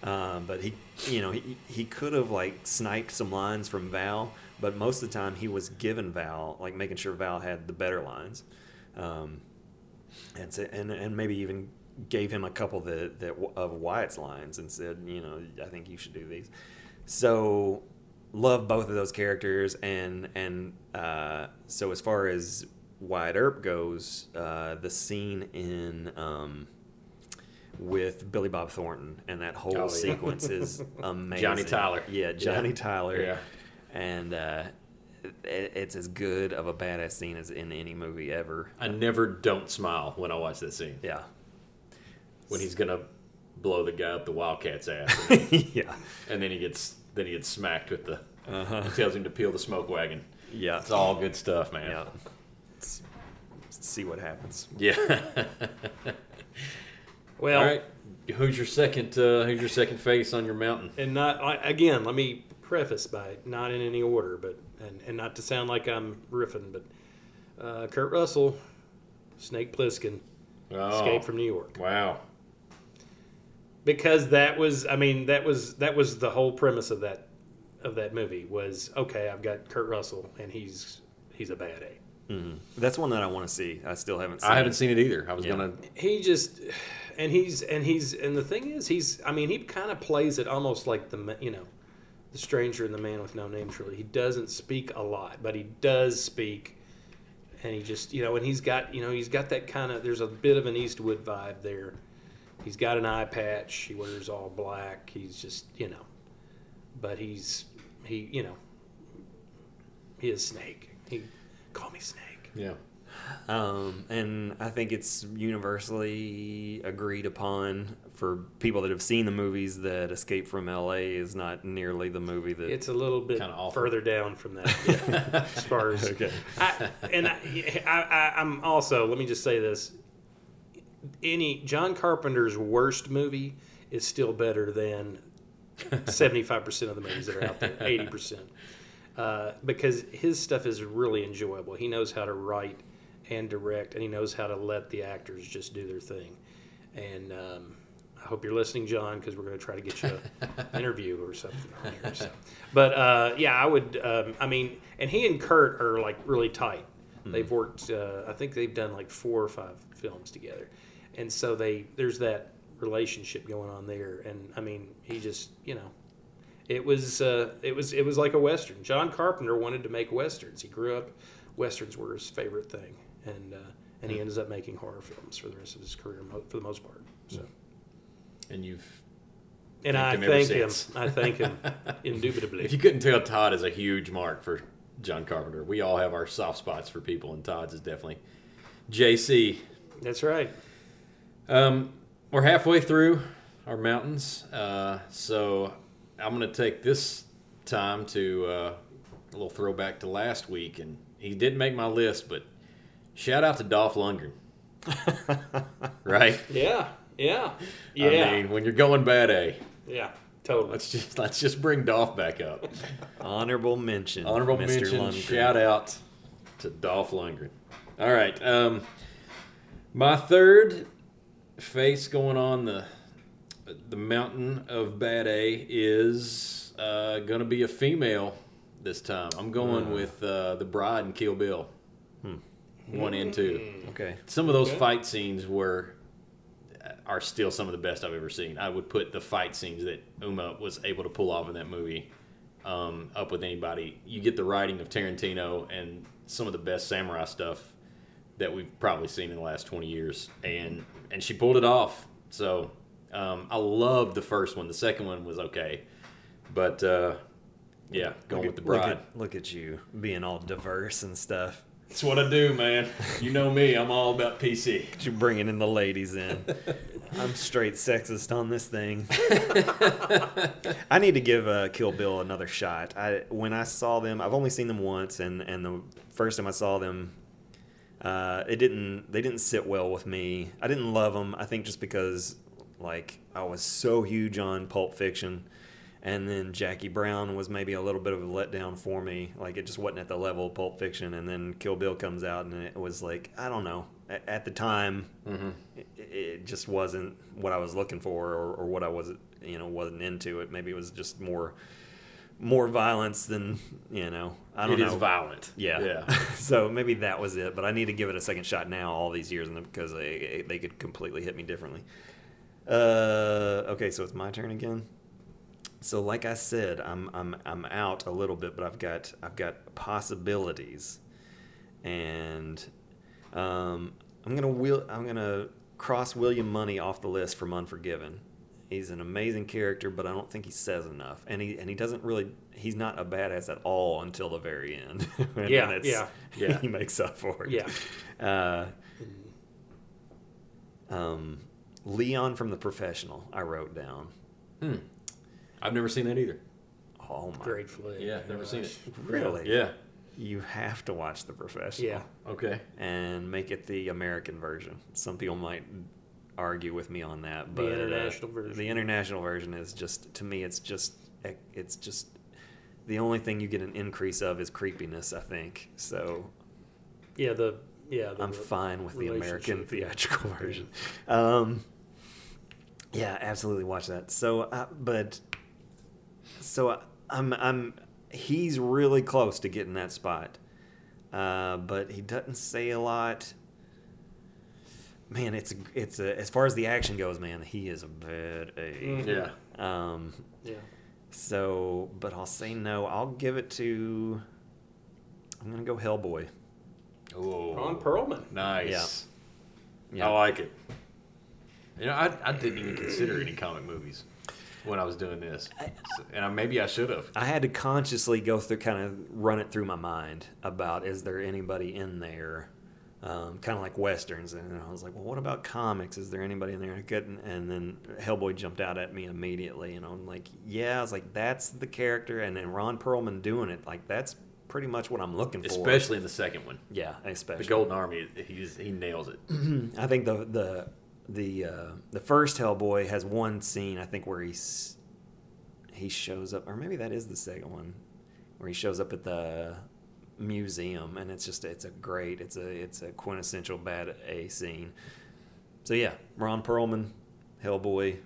Um, but he, you know, he, he could have like sniped some lines from Val, but most of the time he was giving Val, like making sure Val had the better lines, um, and and and maybe even gave him a couple that, that of Wyatt's lines and said, you know, I think you should do these. So love both of those characters, and and uh, so as far as Wyatt Earp goes, uh, the scene in. Um, with Billy Bob Thornton, and that whole Oh, yeah. sequence is amazing. Johnny Tyler. yeah, Johnny Yeah. Tyler, Yeah. and uh, it, it's as good of a badass scene as in any movie ever. I never don't smile when I watch that scene Yeah, when he's gonna blow the guy up the Wildcat's ass, yeah, and then he gets then he gets smacked with the. uh-huh. He tells him to peel the smoke wagon. yeah, It's all good stuff, man. yeah. Let's see what happens. Yeah. Well, all right. Who's your second? Uh, who's your second face on your mountain? and not again. Let me preface by not in any order, but and, and not to sound like I'm riffing, but uh, Kurt Russell, Snake Plissken, Oh, Escape from New York, Wow. Because that was I mean that was that was the whole premise of that of that movie was okay. I've got Kurt Russell and he's he's a bad A. Mhm. That's one that I want to see. I still haven't seen. I haven't seen it either. I was Yeah. gonna. he just and he's and he's and the thing is he's i mean he kind of plays it almost like the you know the stranger and the man with no name truly he doesn't speak a lot but he does speak and he just you know and he's got you know he's got that kind of there's a bit of an eastwood vibe there he's got an eye patch he wears all black he's just you know but he's he you know he is snake he call me snake Yeah. Um, and I think it's universally agreed upon for people that have seen the movies that Escape from L.A. is not nearly the movie that. It's a little bit further down from that, yeah, as far as Okay. I, and I, I, I, I'm also. Let me just say this: any John Carpenter's worst movie is still better than 75 percent of the movies that are out there, 80 percent, uh, because his stuff is really enjoyable. He knows how to write and direct, and he knows how to let the actors just do their thing. And um, I hope you're listening, John, because we're going to try to get you an interview or something on here. So. But uh, yeah, I would. Um, I mean, and he and Kurt are like really tight. They've worked. Uh, I think they've done like four or five films together, and so they there's that relationship going on there. And I mean, he just you know, it was uh, it was it was like a western. John Carpenter wanted to make westerns. He grew up. Westerns were his favorite thing, and uh, and he ends up making horror films for the rest of his career for the most part. So. And you've. And I thank him. I thank him indubitably. If you couldn't tell, Todd is a huge mark for John Carpenter. We all have our soft spots for people, and Todd's is definitely. JC. That's right. Um, we're halfway through our mountains, uh, so I'm going to take this time to uh, a little throwback to last week, and he didn't make my list, but shout out to Dolph Lundgren, right? Yeah. Yeah. Yeah. I mean, when you're going bad A, yeah. Totally. let's just let's just bring Dolph back up. Honorable mention. Honorable Mr. mention. Lundgren. Shout out to Dolph Lundgren. All right. Um, my third face going on the the mountain of bad A is uh, going to be a female this time. I'm going Hmm. with uh, the bride and Kill Bill. One and two. Okay. Some of those Okay. fight scenes were are still some of the best I've ever seen. I would put the fight scenes that Uma was able to pull off in that movie um, up with anybody. You get the writing of Tarantino and some of the best samurai stuff that we've probably seen in the last 20 years, and and she pulled it off. So um, I loved the first one. The second one was okay, but uh, yeah, going Look with the look bride. at, look at you being all diverse and stuff. That's what I do, man. You know me. I'm all about PC. You're bringing in the ladies in. I'm straight sexist on this thing. I need to give uh, Kill Bill another shot. I when I saw them, I've only seen them once, and and the first time I saw them, uh, it didn't they didn't sit well with me. I didn't love them. I think just because like I was so huge on Pulp Fiction. And then Jackie Brown was maybe a little bit of a letdown for me. Like it just wasn't at the level of Pulp Fiction. And then Kill Bill comes out, and it was like I don't know. At, the time, it, it just wasn't what I was looking for, or, or what I was, you know, wasn't into it. Maybe it was just more, more violence than you know. I don't It know. is violent. Yeah. Yeah. so maybe that was it. But I need to give it a second shot now, all these years, and because they they could completely hit me differently. Uh, okay, so it's my turn again. So like I said, I'm I'm I'm out a little bit, but I've got I've got possibilities, and um, I'm gonna will I'm gonna cross William Munny off the list from Unforgiven. He's an amazing character, but I don't think he says enough, and he and he doesn't really. He's not a badass at all until the very end. And Yeah, then yeah, yeah. He makes up for it. Yeah. Uh, um, Leon from The Professional. I wrote down. Hmm. I've never seen that either. Oh my! Great flick. Yeah, never seen it. Really? Yeah. You have to watch The Professional. Yeah. Okay. and make it the American version. Some people might argue with me on that. The But uh, version. the international version is just to me, it's just it's just the only thing you get an increase of is creepiness. I think so. Yeah, the yeah. The I'm fine with the American theatrical version. Um, yeah, absolutely watch that. So, uh, but so uh, I'm I'm he's really close to getting that spot, uh, but he doesn't say a lot. Man, it's it's a, as far as the action goes, man, he is a bad A. Mhm. Yeah. Um, Yeah. so, but I'll say no. I'll give it to. I'm gonna go Hellboy. Oh, Ron Perlman. Nice. Yeah. I like it. You know, I, I didn't even consider any comic movies when I was doing this, So- and I, maybe I should have. I had to consciously go through, kind of run it through my mind about is there anybody in there, um, kind of like westerns, and I was like, well, what about comics? Is there anybody in there? I couldn't, and then Hellboy jumped out at me immediately, and I'm like, yeah, I was like, that's the character, and then Ron Perlman doing it, like that's pretty much what I'm looking for. Especially in the second one, yeah, especially the Golden Army. He's he nails it. I think the the the uh, the first Hellboy has one scene I think where he's he shows up, or maybe that is the second one, where he shows up at the museum, and it's just it's a great it's a it's a quintessential bad A scene. So yeah, Ron Perlman, Hellboy,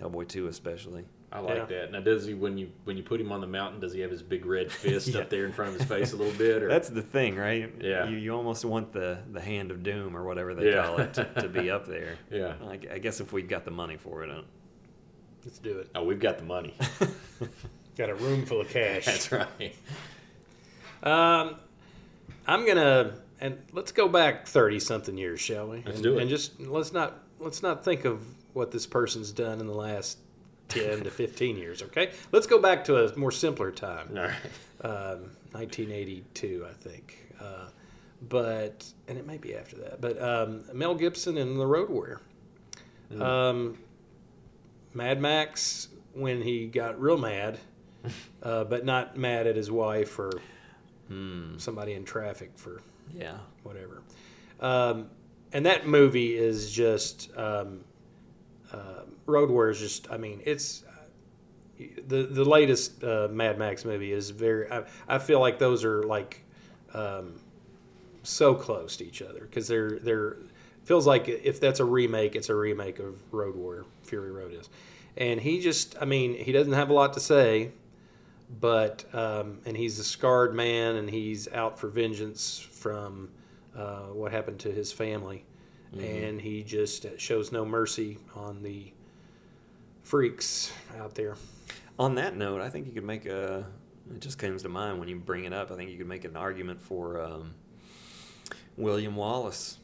Hellboy two especially. I like Yeah. that. Now, does he when you when you put him on the mountain? Does he have his big red fist Yeah. up there in front of his face a little bit? Or That's the thing, right? Yeah. You, you almost want the the hand of doom or whatever they Yeah. call it to, to be up there. Yeah. I, I guess if we got the money for it. I don't- Let's do it. oh, we've got the money. Got a room full of cash. That's right. Um, I'm gonna and let's go back thirty something years, shall we? Let's and, do it. And just let's not let's not think of what this person's done in the last ten to fifteen years. Okay, let's go back to a more simpler time. All right. um, 1982, I think. Uh, but and it may be after that. But um, Mel Gibson and The Road Warrior. Um, Mad Max when he got real mad, uh, but not mad at his wife or somebody in traffic for Yeah. whatever. Um, and that movie is just um, uh, Road Warrior is just. I mean, it's the the latest uh, Mad Max movie is very. I, I feel like those are like um, so close to each other because they're they're feels like if that's a remake, it's a remake of Road Warrior. Fury Road is, and he just. I mean, he doesn't have a lot to say but um, and he's a scarred man and he's out for vengeance from uh, what happened to his family and he just shows no mercy on the freaks out there On that note, I think you could make a. It just comes to mind when you bring it up. I think you could make an argument for um, William Wallace.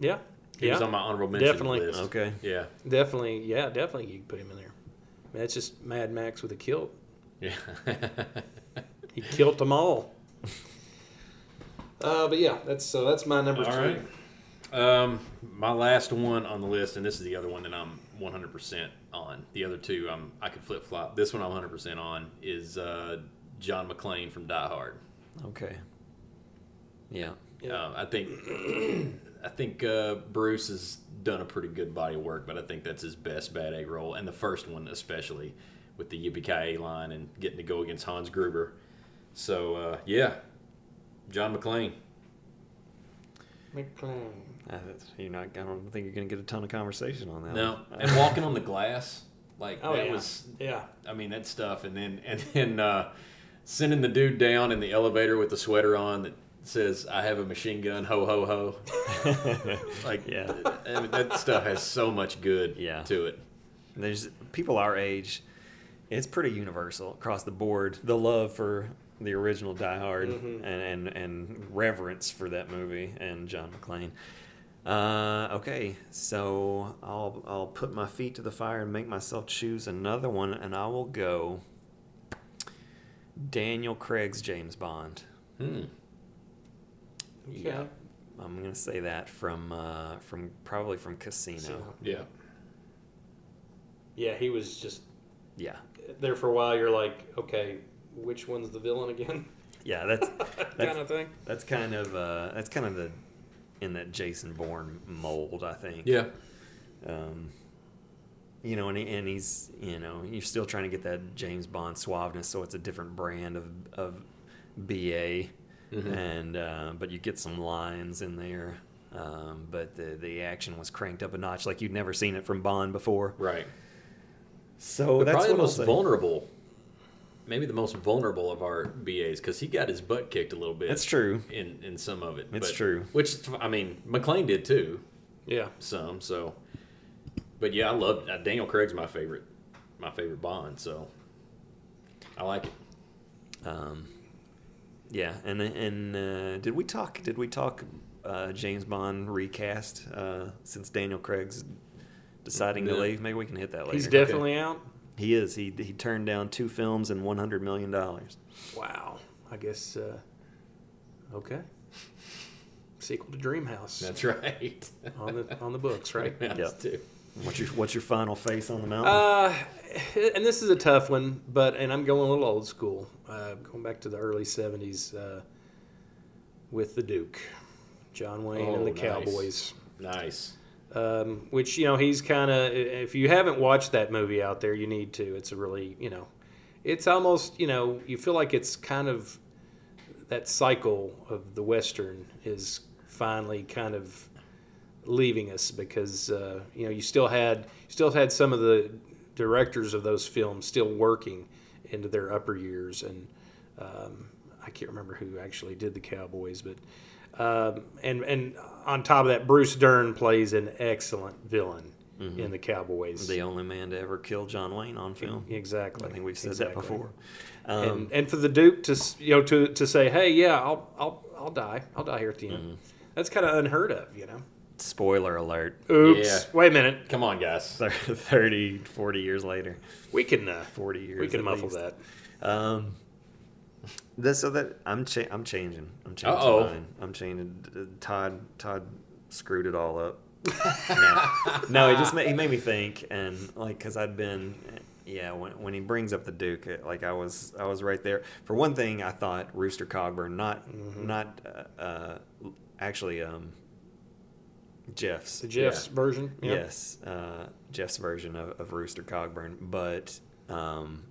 yeah He yeah was on my honorable mention Definitely. list. Okay. Yeah. definitely yeah definitely you can put him in there I mean, that's just Mad Max with a kilt Yeah. he killed them all uh, but yeah that's so that's my number All three right. Um, my last one on the list, and this is the other one that I'm 100% on. The other two, I'm I could flip flop. This one I'm 100% on is uh, John McClane from Die Hard. Okay. Yeah. Yeah. Uh, I think I think uh, Bruce has done a pretty good body of work, but I think that's his best bad egg role, and the first one especially with the Yippee line and getting to go against Hans Gruber. So uh, yeah, John McClane. McClane. Uh, you're not. I don't think you're going to get a ton of conversation on that. No, one. and walking on the glass, like oh that yeah was yeah I mean that stuff, and then and then uh, sending the dude down in the elevator with the sweater on that says "I have a machine gun, ho ho ho." like Yeah. I mean, that stuff has so much good Yeah. to it. There's people our age. It's pretty universal across the board. The love for the original Die Hard Mhm. and, and and reverence for that movie and John McClane. Uh, okay, so I'll I'll put my feet to the fire and make myself choose another one, and I will go Daniel Craig's James Bond. Hmm. okay Yeah, I'm gonna say that from uh, from probably from Casino. So- Yeah. yeah he was just Yeah, there for a while, you're like, okay, which one's the villain again? yeah, that's kind of thing. That's kind of uh, that's kind of the in that Jason Bourne mold, I think. Yeah. Um, you know, and, he, and he's you know you're still trying to get that James Bond suaveness, so it's a different brand of of BA, and uh, but you get some lines in there. Um, but the the action was cranked up a notch, like you'd never seen it from Bond before. Right. So But that's probably what the I'll most say. vulnerable, maybe the most vulnerable of our BAs because he got his butt kicked a little bit. That's true. In in some of it. It's but- true. Which I mean, McClane did too. Yeah. Some so. But yeah, I love uh, Daniel Craig's my favorite, my favorite Bond. So. I like it. Um, yeah, and and uh, did we talk? Did we talk uh, James Bond recast uh, since Daniel Craig's deciding to leave? Maybe we can hit that later. He's definitely out. He is. He he turned down two films and one hundred million dollars. Wow. I guess. Uh, okay. Sequel to Dreamhouse That's right. on the on the books, right? Yes, Yep. too. What's your What's your final face on the mountain? Uh, and this is a tough one, but and I'm going a little old school, uh, going back to the early '70s uh, with the Duke, John Wayne Oh, and the nice. Cowboys. Nice. Um, which you know he's kind of. If you haven't watched that movie out there, you need to. It's a really you know, it's almost you know you feel like it's kind of that cycle of the western is finally kind of leaving us because uh, you know you still had still had some of the directors of those films still working into their upper years and um, I can't remember who actually did the Cowboys but um, and and on top of that Bruce Dern plays an excellent villain in the Cowboys the only man to ever kill John Wayne on film. exactly I think we've said exactly. that before. Um, and and for the Duke to you know to to say hey yeah I'll I'll I'll die I'll die here at the end Mm-hmm. that's kind of unheard of you know spoiler alert. oops Yeah. wait a minute Come on, guys. 30, 40 years later, we can uh, 40 years. we can muffle least. that Um, this, so that I'm cha- I'm changing. I'm changing Uh-oh. mine. I'm changing. Todd Todd screwed it all up. no, no, he just made, he made me think, and like, cause I'd been, yeah, when, when he brings up the Duke, it, like I was I was right there. For one thing, I thought Rooster Cogburn, not not uh, uh, actually um, Jeff's the Jeff's version yeah. Yes, uh, Jeff's version of, of Rooster Cogburn, but um,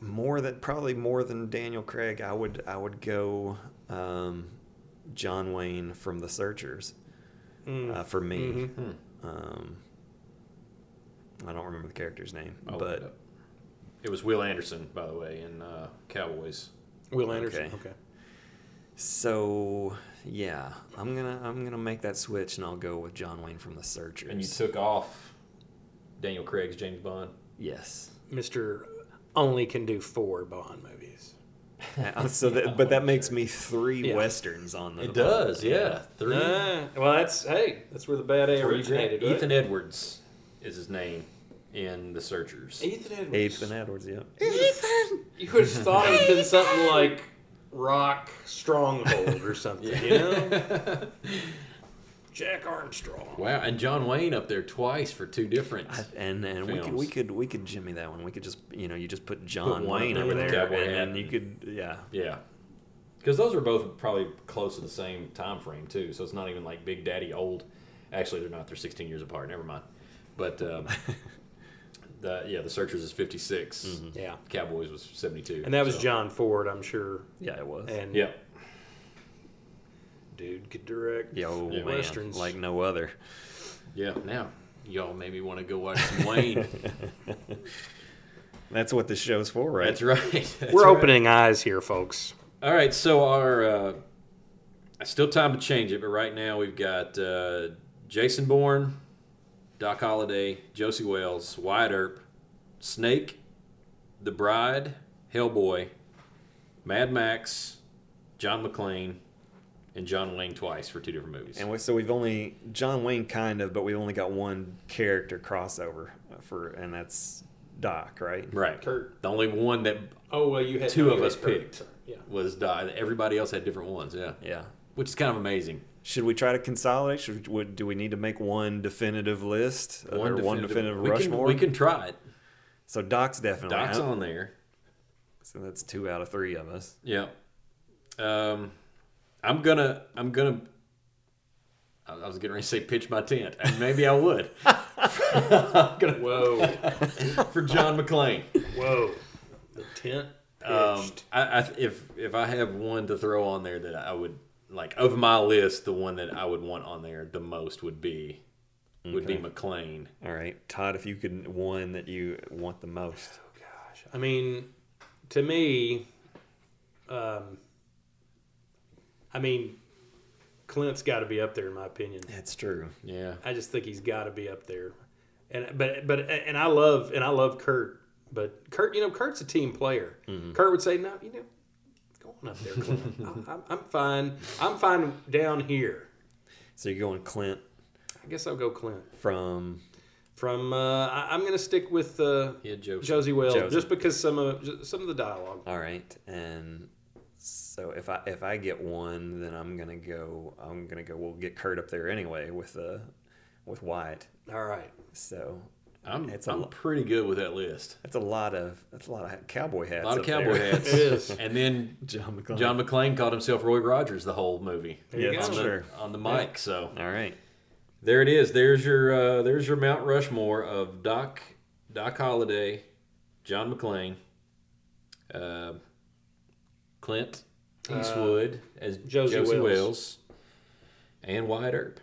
more than probably more than Daniel Craig, I would I would go um, John Wayne from The Searchers Mm. uh, for me. Mhm. Um, I don't remember the character's name, I'll look it but it was Will Anderson, by the way, in uh, Cowboys. Will Anderson Okay. okay so yeah, I'm gonna I'm gonna make that switch and I'll go with John Wayne from The Searchers. And you took off Daniel Craig's James Bond. yes. Mr. Only can do four Bond movies Uh, so that, but that makes me three Yeah. westerns on the. It does, yeah. Three. Ah, well that's hey that's where the bad A originated Ethan, right? Ethan Edwards is his name in The Searchers. Ethan Edwards Ethan Edwards, yeah. Ethan. You would have thought it would have been something like Rock Stronghold or something you know Jack Armstrong Wow, and John Wayne up there twice for two different. I- and and we could we could we could jimmy that one. We could just you know you just put John one Wayne up over there with there, the and you could yeah. yeah, because those are both probably close to the same time frame too. So it's not even like Big Daddy old. Actually, they're not. They're 16 years apart. Never mind. But um, the yeah, The Searchers is 56. yeah Cowboys was 72. and that was so- John Ford I'm sure Yeah, it was. and Yeah, dude could direct Yo, Yeah. man, westerns like no other. yeah. Now y'all maybe want to go watch some Wayne. That's what this show's for, right? That's right. That's we're right. opening eyes here folks All right, so our uh, still time to change it, but right now we've got uh, Jason Bourne, Doc Holliday, Josey Wales, Wyatt Earp, Snake, The Bride, Hellboy, Mad Max, John McClane, and John Wayne twice for two different movies. And we, so we've only John Wayne kind of, but we've only got one character crossover for, and that's Doc, right? right, Kurt. The only one that oh well you had two no, of you us had Kurt. picked yeah was Doc. Everybody else had different ones. Yeah, Yeah. which is kind of amazing. Should we try to consolidate? Should we, do we need to make one definitive list or one definitive we Rushmore? Can, we can try it. So Doc's definitely Doc's out. on there. So that's two out of three of us. Yeah. Um, I'm gonna I'm gonna I I was getting ready to say pitch my tent, and maybe I would. I'm gonna- Whoa, for John McClane. whoa, the tent Um. I, I, if if I have one to throw on there that I would like of my list, the one that I would want on there the most would be would be McClane. All right, Todd, if you could one that you want the most. Oh gosh, I mean, to me, um, I mean, Clint's got to be up there in my opinion. That's true. Yeah, I just think he's got to be up there. And but but and I love and I love Kurt, but Kurt, you know, Kurt's a team player. Kurt would say, "No, you know, go on up there, Clint. I, I'm, I'm fine. I'm fine down here." So you're going Clint I guess I'll go Clint. from From uh, I, I'm going to stick with uh, yeah, Joe. Josey Wales Josey. just because some of some of the dialogue. all right, and so if I if I get one, then I'm gonna go. I'm gonna go. We'll get Kurt up there anyway with uh with Wyatt. All right. So I'm It's a I'm lo- pretty good with that list. that's a lot of that's a lot of cowboy hats. A lot of cowboy there. hats. It is. And then John McClane. John McClane called himself Roy Rogers the whole movie. There you Yeah, that's on the, on the mic. So All right. there it is. There's your uh, there's your Mount Rushmore of Doc Doc Holliday, John McClane, uh, Clint Eastwood as Josey Josey, Wales. Wales. and Wyatt Earp.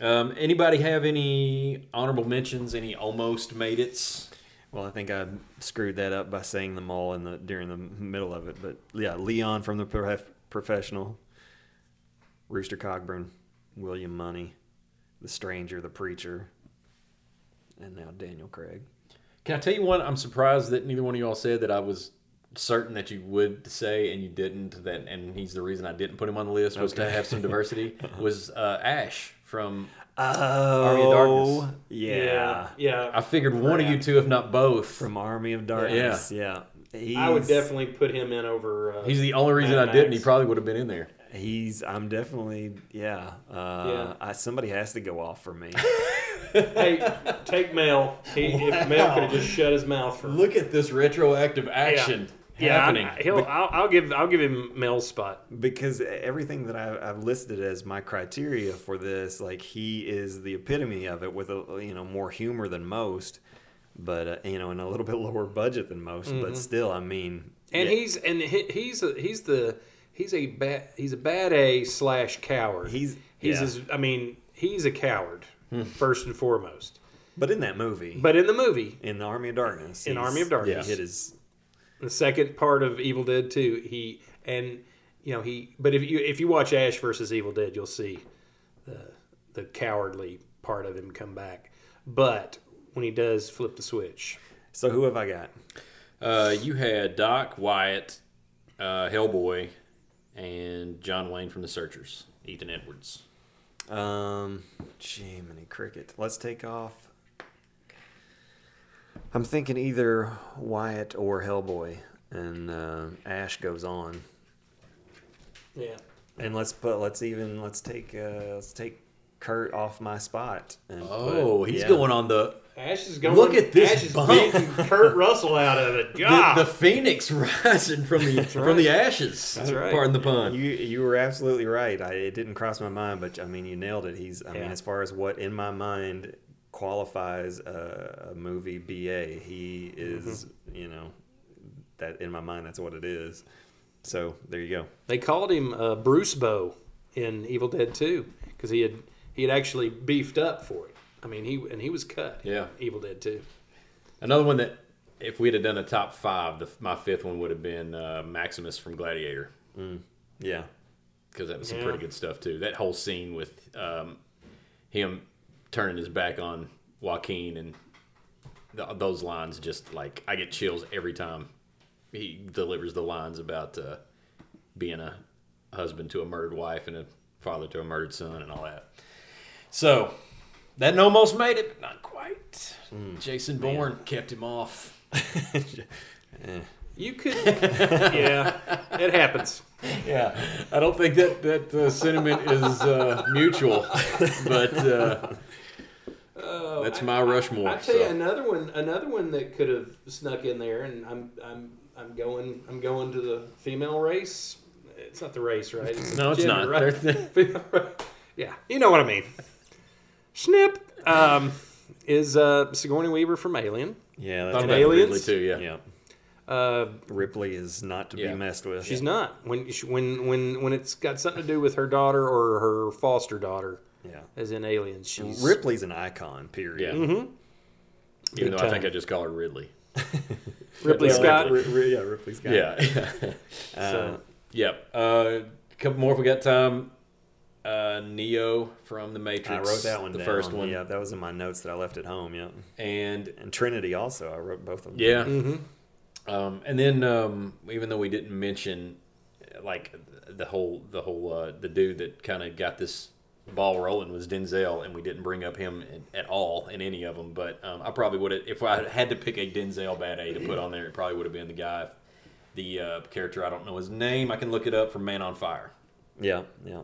Um, anybody have any honorable mentions? Any almost made it's? Well, I think I screwed that up by saying them all in the during the middle of it. But yeah, Leon from the Prof- professional, Rooster Cogburn, William Munny, the Stranger, the Preacher, and now Daniel Craig. Can I tell you one? I'm surprised that neither one of y'all said that I was certain that you would say and you didn't. That and he's the reason I didn't put him on the list was to have some diversity. was uh, Ash from? Oh, Army of Darkness. Yeah. Yeah. I figured one of you two, if not both. From Army of Darkness. Yeah. yeah. I would definitely put him in over. Uh, he's the only reason Mad I didn't. He probably would have been in there. He's. I'm definitely. Yeah. Uh, Yeah. I, somebody has to go off for me. hey, take Mel. He, If Mel could have just shut his mouth for. Look at this retroactive action Yeah, happening. I, he'll. I'll, I'll give. I'll give him Mel's spot. because everything that I, I've listed as my criteria for this, like he is the epitome of it, with a you know more humor than most, but uh, you know, and a little bit lower budget than most, but still, I mean, And yeah, he's and he, he's a, he's the he's a bad he's a bad A slash coward. He's- he's yeah. his, I mean he's a coward first and foremost. but in that movie, But in the movie, in the Army of Darkness, In Army of Darkness. he hit his the second part of Evil Dead Two, he and you know he. But if you if you watch Ash versus Evil Dead, you'll see the the cowardly part of him come back. But when he does flip the switch, So who have I got? Uh, you had Doc Wyatt, uh, Hellboy, and John Wayne from The Searchers. Ethan Edwards. Um, Jiminy Cricket. Let's take off. I'm thinking either Wyatt or Hellboy, and uh, Ash goes on. yeah. And let's put let's even let's take uh, let's take Kurt off my spot. And Oh, put- he's yeah. going on the Ash is going. Look at this Ash is bump. beating Kurt Russell out of it. the, God. the phoenix rising from the from the ashes. That's right. Pardon the pun. You you were absolutely right. I, it didn't cross my mind, but I mean you nailed it. He's I mean as far as what in my mind qualifies a, a movie BA, he is Mm-hmm. you know that in my mind that's what it is. So there you go. They called him uh, Bruce Bow in Evil Dead 2 because he had he had actually beefed up for it. I mean, he and he was cut. Yeah. Evil Dead 2. Another one that, if we'd have done a top five, the, my fifth one would have been uh, Maximus from Gladiator Yeah. because that was some Yeah. pretty good stuff too. That whole scene with um, him turning his back on Joaquin and th- those lines, just like I get chills every time he delivers the lines about uh, being a husband to a murdered wife and a father to a murdered son and all that. So that almost made it, but not quite. Jason Bourne kept him off. You could, yeah, it happens. Yeah, I don't think that that uh, sentiment is uh, mutual, but uh, that's my Rushmore. I tell you another one, another one that could have snuck in there, and I'm I'm I'm going I'm going to the female race. It's not the race, right? It's No, it's gender, not. Right? Yeah, you know what I mean. Snip um, is uh, Sigourney Weaver from Alien. Yeah, Thought that's about Aliens? Ridley too. Yeah. yeah. Uh, Ripley is not to Yeah. be messed with. she's not when she, when when when it's got something to do with her daughter or her foster daughter, Yeah. as in Aliens. She's Ripley's an icon. Period. Yeah. Mhm. Even Big though I think. I just call her Ridley. Ripley Well, Scott. Ri- Ri- yeah, Ripley Scott. Yeah. Uh, So- yep. Uh, a couple more if we got time. Uh, Neo from the Matrix. I wrote that one The down. first one. Yeah, that was in my notes that I left at home. Yeah. And And Trinity also. I wrote both of them. yeah. Mhm. Um, and then um, even though we didn't mention uh, like the whole the whole uh, the dude that kind of got this ball rolling was Denzel, and we didn't bring up him in, at all in any of them. But um, I probably would have if I had to pick a Denzel bad A to put on there, it probably would have been the guy, the uh, character I don't know his name. I can look it up from Man on Fire. Yeah. Yeah.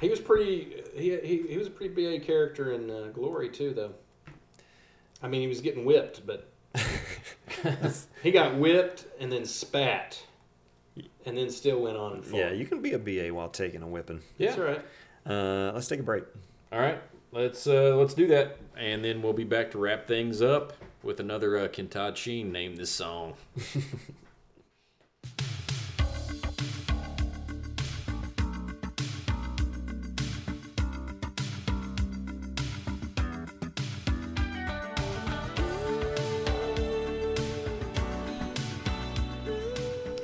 He was pretty. He, he he was a pretty big character in uh, Glory too, though. I mean, he was getting whipped, but he got whipped and then spat, and then still went on and fought. Yeah. You can be a BA while taking a whipping. That's all right. Uh, let's take a break. All right, let's uh, let's do that, and then we'll be back to wrap things up with another uh, Kentad Sheen name this song.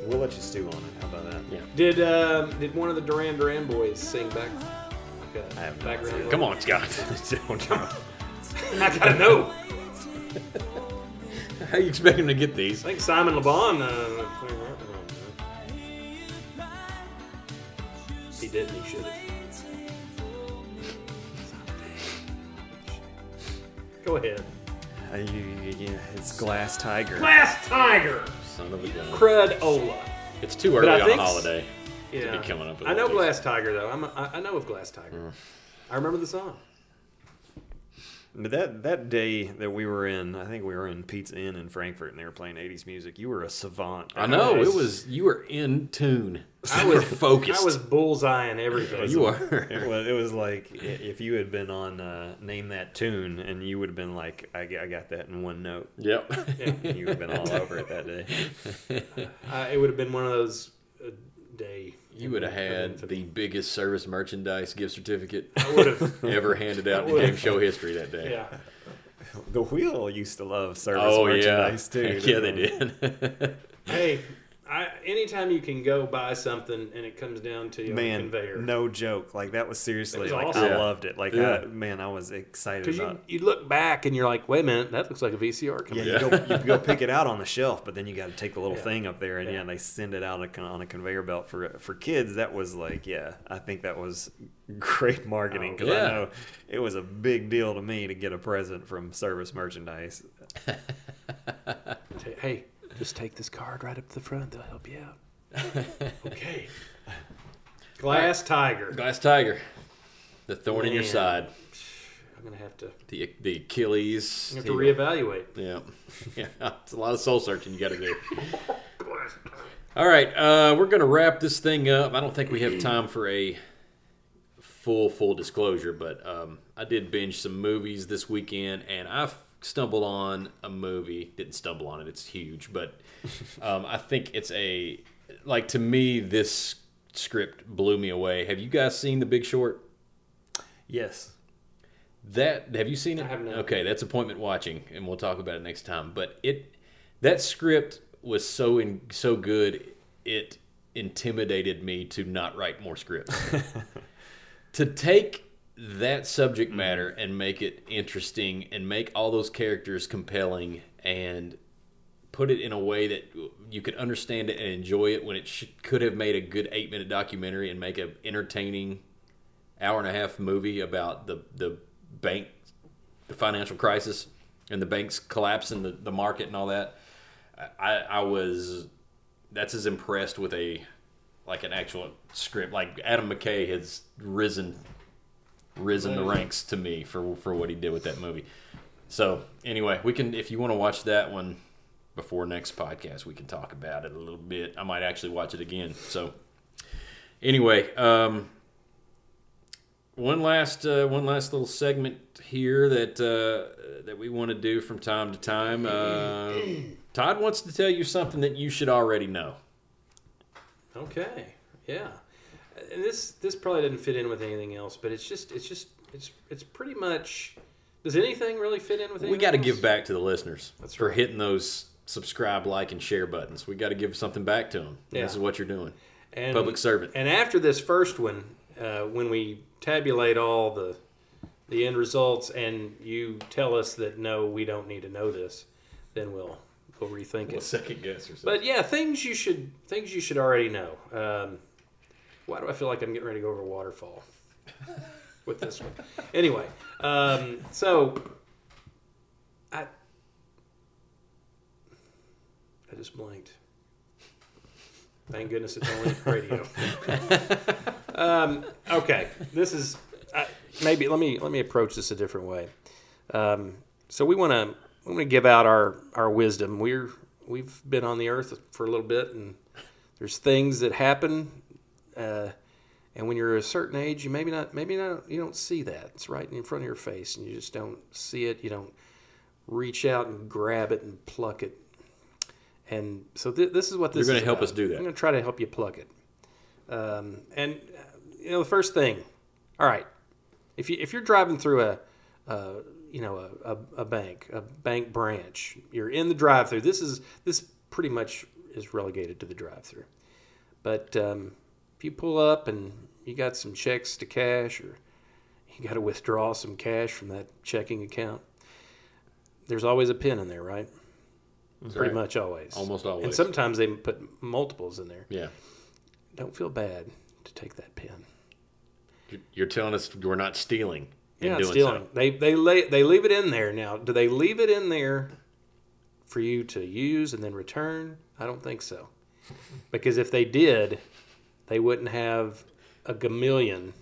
We'll let you stew on it. How about that? Yeah. Did um, did one of the Duran Duran boys sing back? I have background. Come on, Scott. Don't you- I gotta know. How you expect him to get these? I think Simon Le Bon. Uh, he didn't. He should have. Go ahead. Uh, you, you- you- it's Glass Tiger. Glass Tiger. Son of a gun. Crud Ola. It's too early on a holiday. Yeah. be coming up with I know all these. Glass Tiger though. I'm a, I, I know of Glass Tiger. I remember the song. But that that day that we were in, I think we were in Pizza Inn in Frankfurt, and they were playing '80s music. You were a savant. I know Nice. it was. You were in tune. I was focused. I was bullseyeing everything. You It were. was, it was like if you had been on uh, Name That Tune, and you would have been like, I got that in one note. Yep. You would have been all over it that day. Uh, it would have been one of those uh, day. You would have had the biggest service merchandise gift certificate I would have. ever handed out in game show history that day. yeah. The Wheel used to love service Oh yeah. merchandise too. yeah, didn't they did. Hey, I, anytime you can go buy something and it comes down to you on a Man, conveyor. no joke. Like that was seriously was like awesome. I Yeah. loved it. Like Yeah. I, man, I was excited Because about. you, you look back and you're like, wait a minute, that looks like a VCR Yeah, coming. you go you go pick it out on the shelf, but then you got to take the little Yeah. thing up there, and yeah. Yeah. they send it out on a- conveyor belt for for kids. That was like, yeah, I think that was great marketing oh, because Yeah. I know it was a big deal to me to get a present from service merchandise. Hey, just take this card right up to the front. They'll help you out. okay. Glass Tiger. Glass Tiger, the thorn in your side, I'm gonna have to the the Achilles. have to heel. reevaluate. Yeah, yeah. It's a lot of soul searching you got to do. All right, uh, we're gonna wrap this thing up. I don't think we have time for a full full disclosure, but um, I did binge some movies this weekend, and I stumbled on a movie. Didn't stumble on it; it's huge, but um, I think it's a like to me this script blew me away. Have you guys seen The Big Short? Yes, That have you seen it? I have not. Okay, that's appointment watching, and we'll talk about it next time. But it that script was so in so good, it intimidated me to not write more scripts. to take that subject matter and make it interesting and make all those characters compelling and put it in a way that you could understand it and enjoy it when it sh- could have made a good eight minute documentary and make an entertaining hour and a half movie about the the bank the financial crisis and the banks collapsing the, the market and all that. I, I was that's as impressed with a like an actual script. Like adam mckay has risen risen the ranks to me for for what he did with that movie so anyway we can if you want to watch that one before next podcast we can talk about it a little bit i might actually watch it again so anyway um one last uh, one last little segment here that uh, that we want to do from time to time. Uh, Todd wants to tell you something that you should already know. Okay. Yeah. And this this probably didn't fit in with anything else, but it's just it's just it's it's pretty much. Does anything really fit in with? Anything? We got to give back to the listeners That's for right. hitting those subscribe, like, and share buttons. We got to give something back to them. Yeah. This is what you're doing. and, public servant. And after this first one, uh, when we tabulate all the the end results, and you tell us that no, we don't need to know this, then we'll we'll rethink it. second guess or something. But yeah, things you should things you should already know. Um, why do I feel like I'm getting ready to go over a waterfall with this one? Anyway, um, so I I just blanked. Thank goodness it's only radio. um, okay, this is I, maybe let me let me approach this a different way. Um, so we want to we want to give out our our wisdom. We're we've been on the earth for a little bit, and there's things that happen. Uh, and when you're a certain age, you maybe not maybe not you don't see that. It's right in front of your face, and you just don't see it. You don't reach out and grab it and pluck it. And so th- this is what this is. You're gonna help about. us do that. I'm going to try to help you pluck it. Um, and uh, you know, the first thing, all right, if you if you're driving through a, uh, you know, a, a, a bank, a bank branch, you're in the drive-through. This is this pretty much is relegated to the drive-through. But um, if you pull up and you got some checks to cash, or you got to withdraw some cash from that checking account, there's always a pin in there, right? Pretty right. much always. Almost always. And sometimes they put multiples in there. yeah. Don't feel bad to take that pin. You're- telling us we're not stealing. in You're not doing stealing. so. They they lay, they leave it in there now. Do they leave it in there for you to use and then return? I don't think so. Because if they did, they wouldn't have a gamillion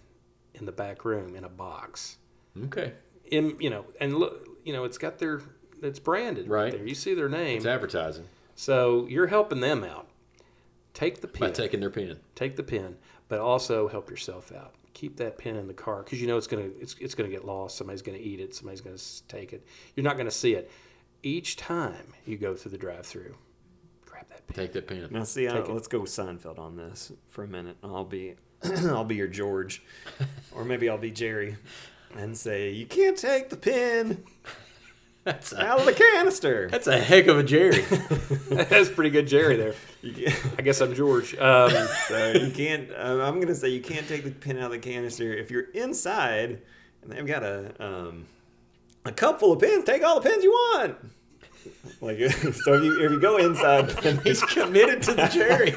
in the back room in a box. Okay. In you know, and look, you know, it's got their it's branded right, Right. there. You see their name. It's advertising So you're helping them out. Take the by pin. taking their pen. take the pin, but also help yourself out. Keep that pin in the car because you know it's gonna it's, it's gonna get lost. Somebody's gonna eat it. Somebody's gonna take it. You're not gonna see it. Each time you go through the drive-through, grab that pin. Take that pen. Now, see, I, let's go Seinfeld on this for a minute. I'll be, I'll be your George, or maybe I'll be Jerry, and say you can't take the pin That's out of the canister. that's a heck of a Jerry. That's pretty good, Jerry. There. I guess I'm George. Um, so you can't. Uh, I'm gonna say you can't take the pin out of the canister if you're inside and they've got a um, a cup full of pins. Take all the pins you want. Like so, if you if you go inside, He's committed to the Jerry.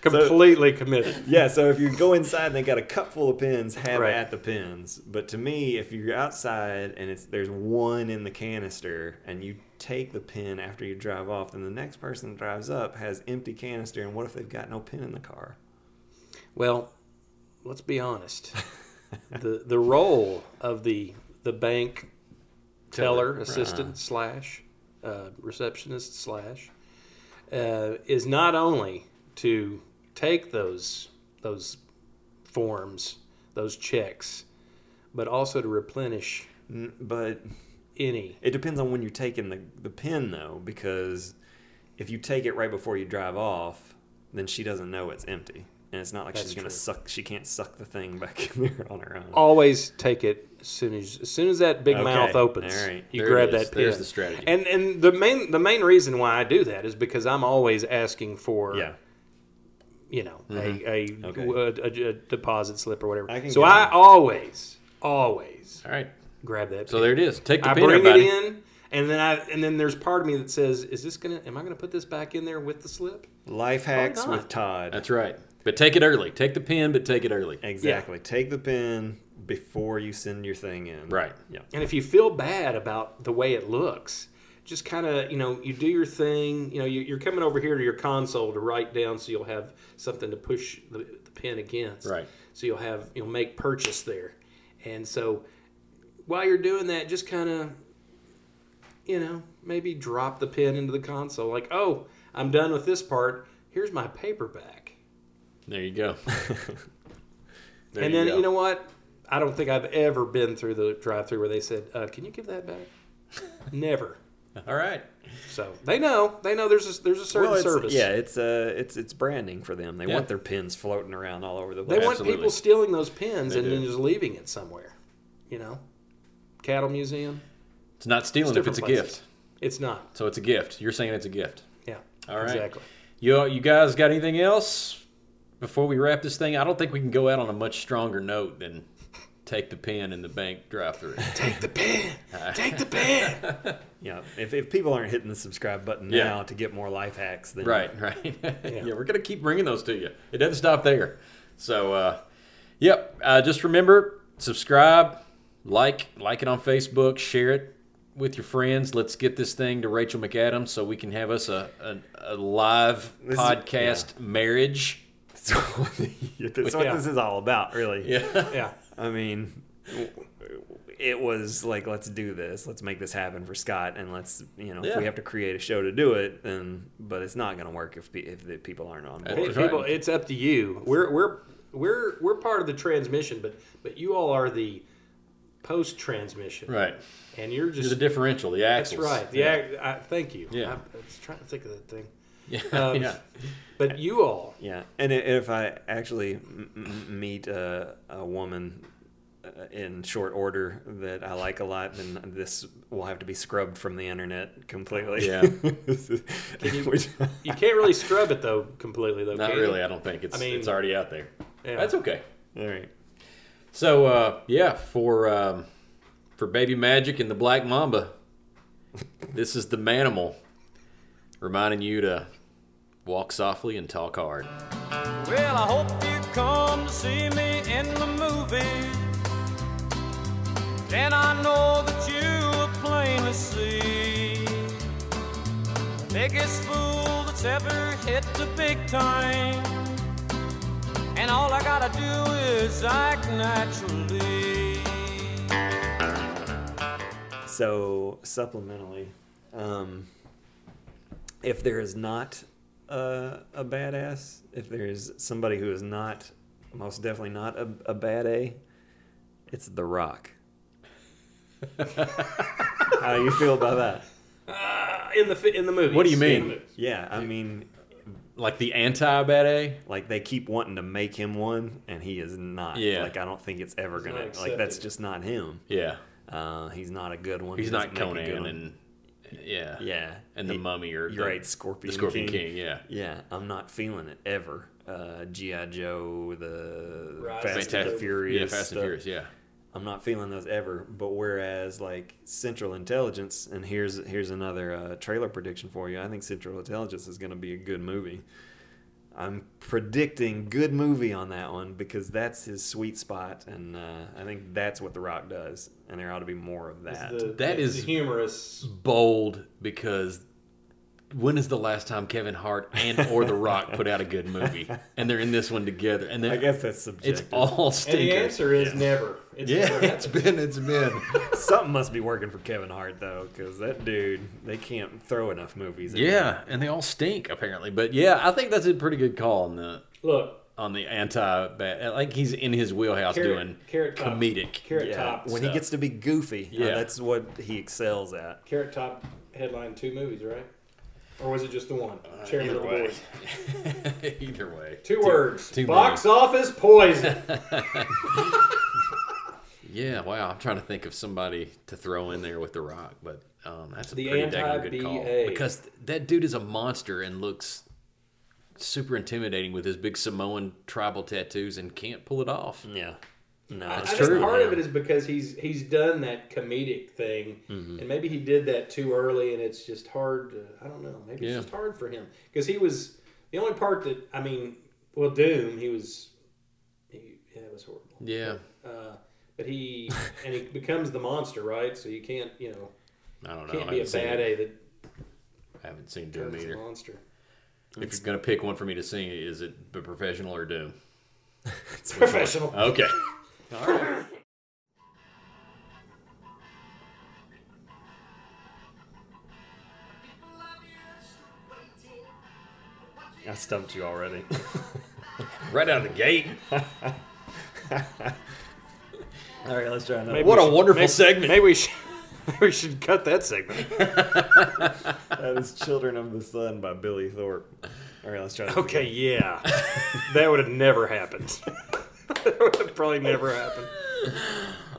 completely committed. Yeah, so if you go inside and they got a cup full of pins, have Right. at the pins. But to me, if you're outside and it's there's one in the canister and you take the pin after you drive off, then the next person that drives up has empty canister. And what if they've got no pin in the car? Well, let's be honest. the the role of the the bank teller, Teller, uh-huh. assistant slash uh, receptionist slash uh, is not only to take those those forms, those checks, but also to replenish But any. it depends on when you're taking the the pin though, because if you take it right before you drive off, then she doesn't know it's empty. And it's not like That's she's gonna true. suck. She can't suck the thing back in there on her own. Always take it as soon as as soon as that big Okay, mouth opens. all right. You There grab it is. that pin. There's the strategy. And and the main the main reason why I do that is because I'm always asking for Yeah. you know a, mm-hmm. a, Okay. a, a deposit slip or whatever. I can so get I it. always always All right. grab that. So pin. there it is. Take the I pen, bring everybody. it in, and then I and then there's part of me that says, "Is this gonna? Am I gonna put this back in there with the slip?" Life oh, hacks not? with Todd. That's right. But take it early. Take the pen, but take it early. Exactly. Take the pin before you send your thing in. Right. Yeah. And if you feel bad about the way it looks, just kind of, you know, you do your thing. You know, you, you're coming over here to your console to write down so you'll have something to push the, the pen against. Right. So you'll have, you'll make purchase there. And so while you're doing that, just kind of, you know, maybe drop the pen into the console. Like, oh, I'm done with this part. Here's my paperback. There you go. There and then, go. you know what? I don't think I've ever been through the drive-through where they said, uh, "Can you give that back?" Never. All right. So they know. They know there's a there's a certain Well, service. yeah, it's uh, it's it's branding for them. They Yeah. want their pins floating around all over the place. They want Absolutely. people stealing those pins They and do. then just leaving it somewhere. You know, cattle museum. It's not stealing if it's a gift. It's not. So it's a gift. You're saying it's a gift. Yeah. All right. Exactly. You you guys got anything else before we wrap this thing? I don't think we can go out on a much stronger note than take the pen in the bank drive-through. Take the pen. Take the pen. Yeah, if, if people aren't hitting the subscribe button Yeah. now to get more life hacks, then Right, right. yeah. we're gonna keep bringing those to you. It doesn't stop there. So, uh, yep. Uh, just remember, subscribe, like, like it on Facebook, share it with your friends. Let's get this thing to Rachel McAdams so we can have us a a, a live This is- podcast marriage. That's what, that's what Yeah. this is all about, really. Yeah. Yeah. I mean, it was like, let's do this. Let's make this happen for Scott, and let's, you know, if we have to create a show to do it, then, but it's not going to work if if the people aren't on board. right. People, it's up to you. We're we're we're we're part of the transmission, but but you all are the post transmission, Right. And you're You're just the differential, the that's axles. right. Yeah. I, thank you. Yeah. I, I was trying to think of that thing. Yeah. Um, yeah. But you all, Yeah, and if I actually m- m- meet a, a woman uh, in short order that I like a lot, then this will have to be scrubbed from the internet completely. Yeah. Which- you can't really scrub it though completely though. Not can you? really. I don't think it's I mean- it's already out there. Yeah. That's okay. all right. So uh, yeah, for um, for Baby Magic and the Black Mamba, this is the Manimal, reminding you to walk softly and talk hard. Well, I hope you come to see me in the movies. Then I know that you will plainly see the biggest fool that's ever hit the big time. And all I gotta do is act naturally. So supplementally, um, if there is not a, a badass, if there is somebody who is not, most definitely not a, a bad A, it's The Rock. How do you feel about that? Uh, in the fi- in the movies. What do you mean? In the movies. Yeah, I mean, Like the anti bad A. like they keep wanting to make him one, and he is not. Yeah. Like I don't think it's ever He's gonna. Like that's just not him. Yeah, Uh, he's not a good one. he's He not doesn't make a good Conan one. And yeah, yeah, and the He- Mummy or You're the, right, Scorpion. the Scorpion King. King. Yeah, Yeah, I'm not feeling it ever. Uh, GI Joe, the Rise Fast of and the the- Furious. yeah, Fast and stuff. Furious. Yeah, I'm not feeling those ever. But whereas like Central Intelligence, and here's here's another uh, trailer prediction for you. I think Central Intelligence is going to be a good movie. I'm predicting good movie on that one because that's his sweet spot, and uh, I think that's what The Rock does, and there ought to be more of that. the, That the is- humorous. bold because when is the last time Kevin Hart and or The Rock put out a good movie? And they're in this one together, and I guess that's subjective. it's subjective. all And the answer is never. It's Yeah, never it's happened. been, it's been. Something must be working for Kevin Hart though, because that dude, they can't throw enough movies. at him. Yeah, and they all stink apparently. But yeah, I think that's a pretty good call on the Look, on the anti bad. Like he's in his wheelhouse Carrot- doing Carrot Top. comedic. Carrot Yeah, Top. when stuff. he gets to be goofy, uh, Yeah. that's what he excels at. Carrot Top headline two movies, right? Or was it just the one? Chairman of the Uh, Either board. way, either way. Two, words. two Box office poison. Yeah, wow. I'm trying to think of somebody to throw in there with The Rock, but um, that's a The pretty dang good call because that dude is a monster and looks super intimidating with his big Samoan tribal tattoos and can't pull it off. Yeah, no, I, I it's think true, part of it is because he's he's done that comedic thing, Mm-hmm. and maybe he did that too early, and it's just hard. To, I don't know. Maybe Yeah. it's just hard for him because he was the only part that I mean. Well, Doom, he was. He, yeah, it was horrible. Yeah, Uh, but he and he becomes the monster, right? So you can't, you know, I don't know. can't be a bad. A that I haven't seen Doom either. monster. If you're gonna pick one for me to see, is it the professional or Doom? It's professional. Okay. I stumped you already. Right out of the gate. All right, let's try another. Maybe What a should- wonderful maybe- segment. Maybe we should, maybe we should cut that segment. That is "Children of the Sun" by Billy Thorpe. All right, let's try. Okay, again. yeah. that would have never happened. that would probably never happened.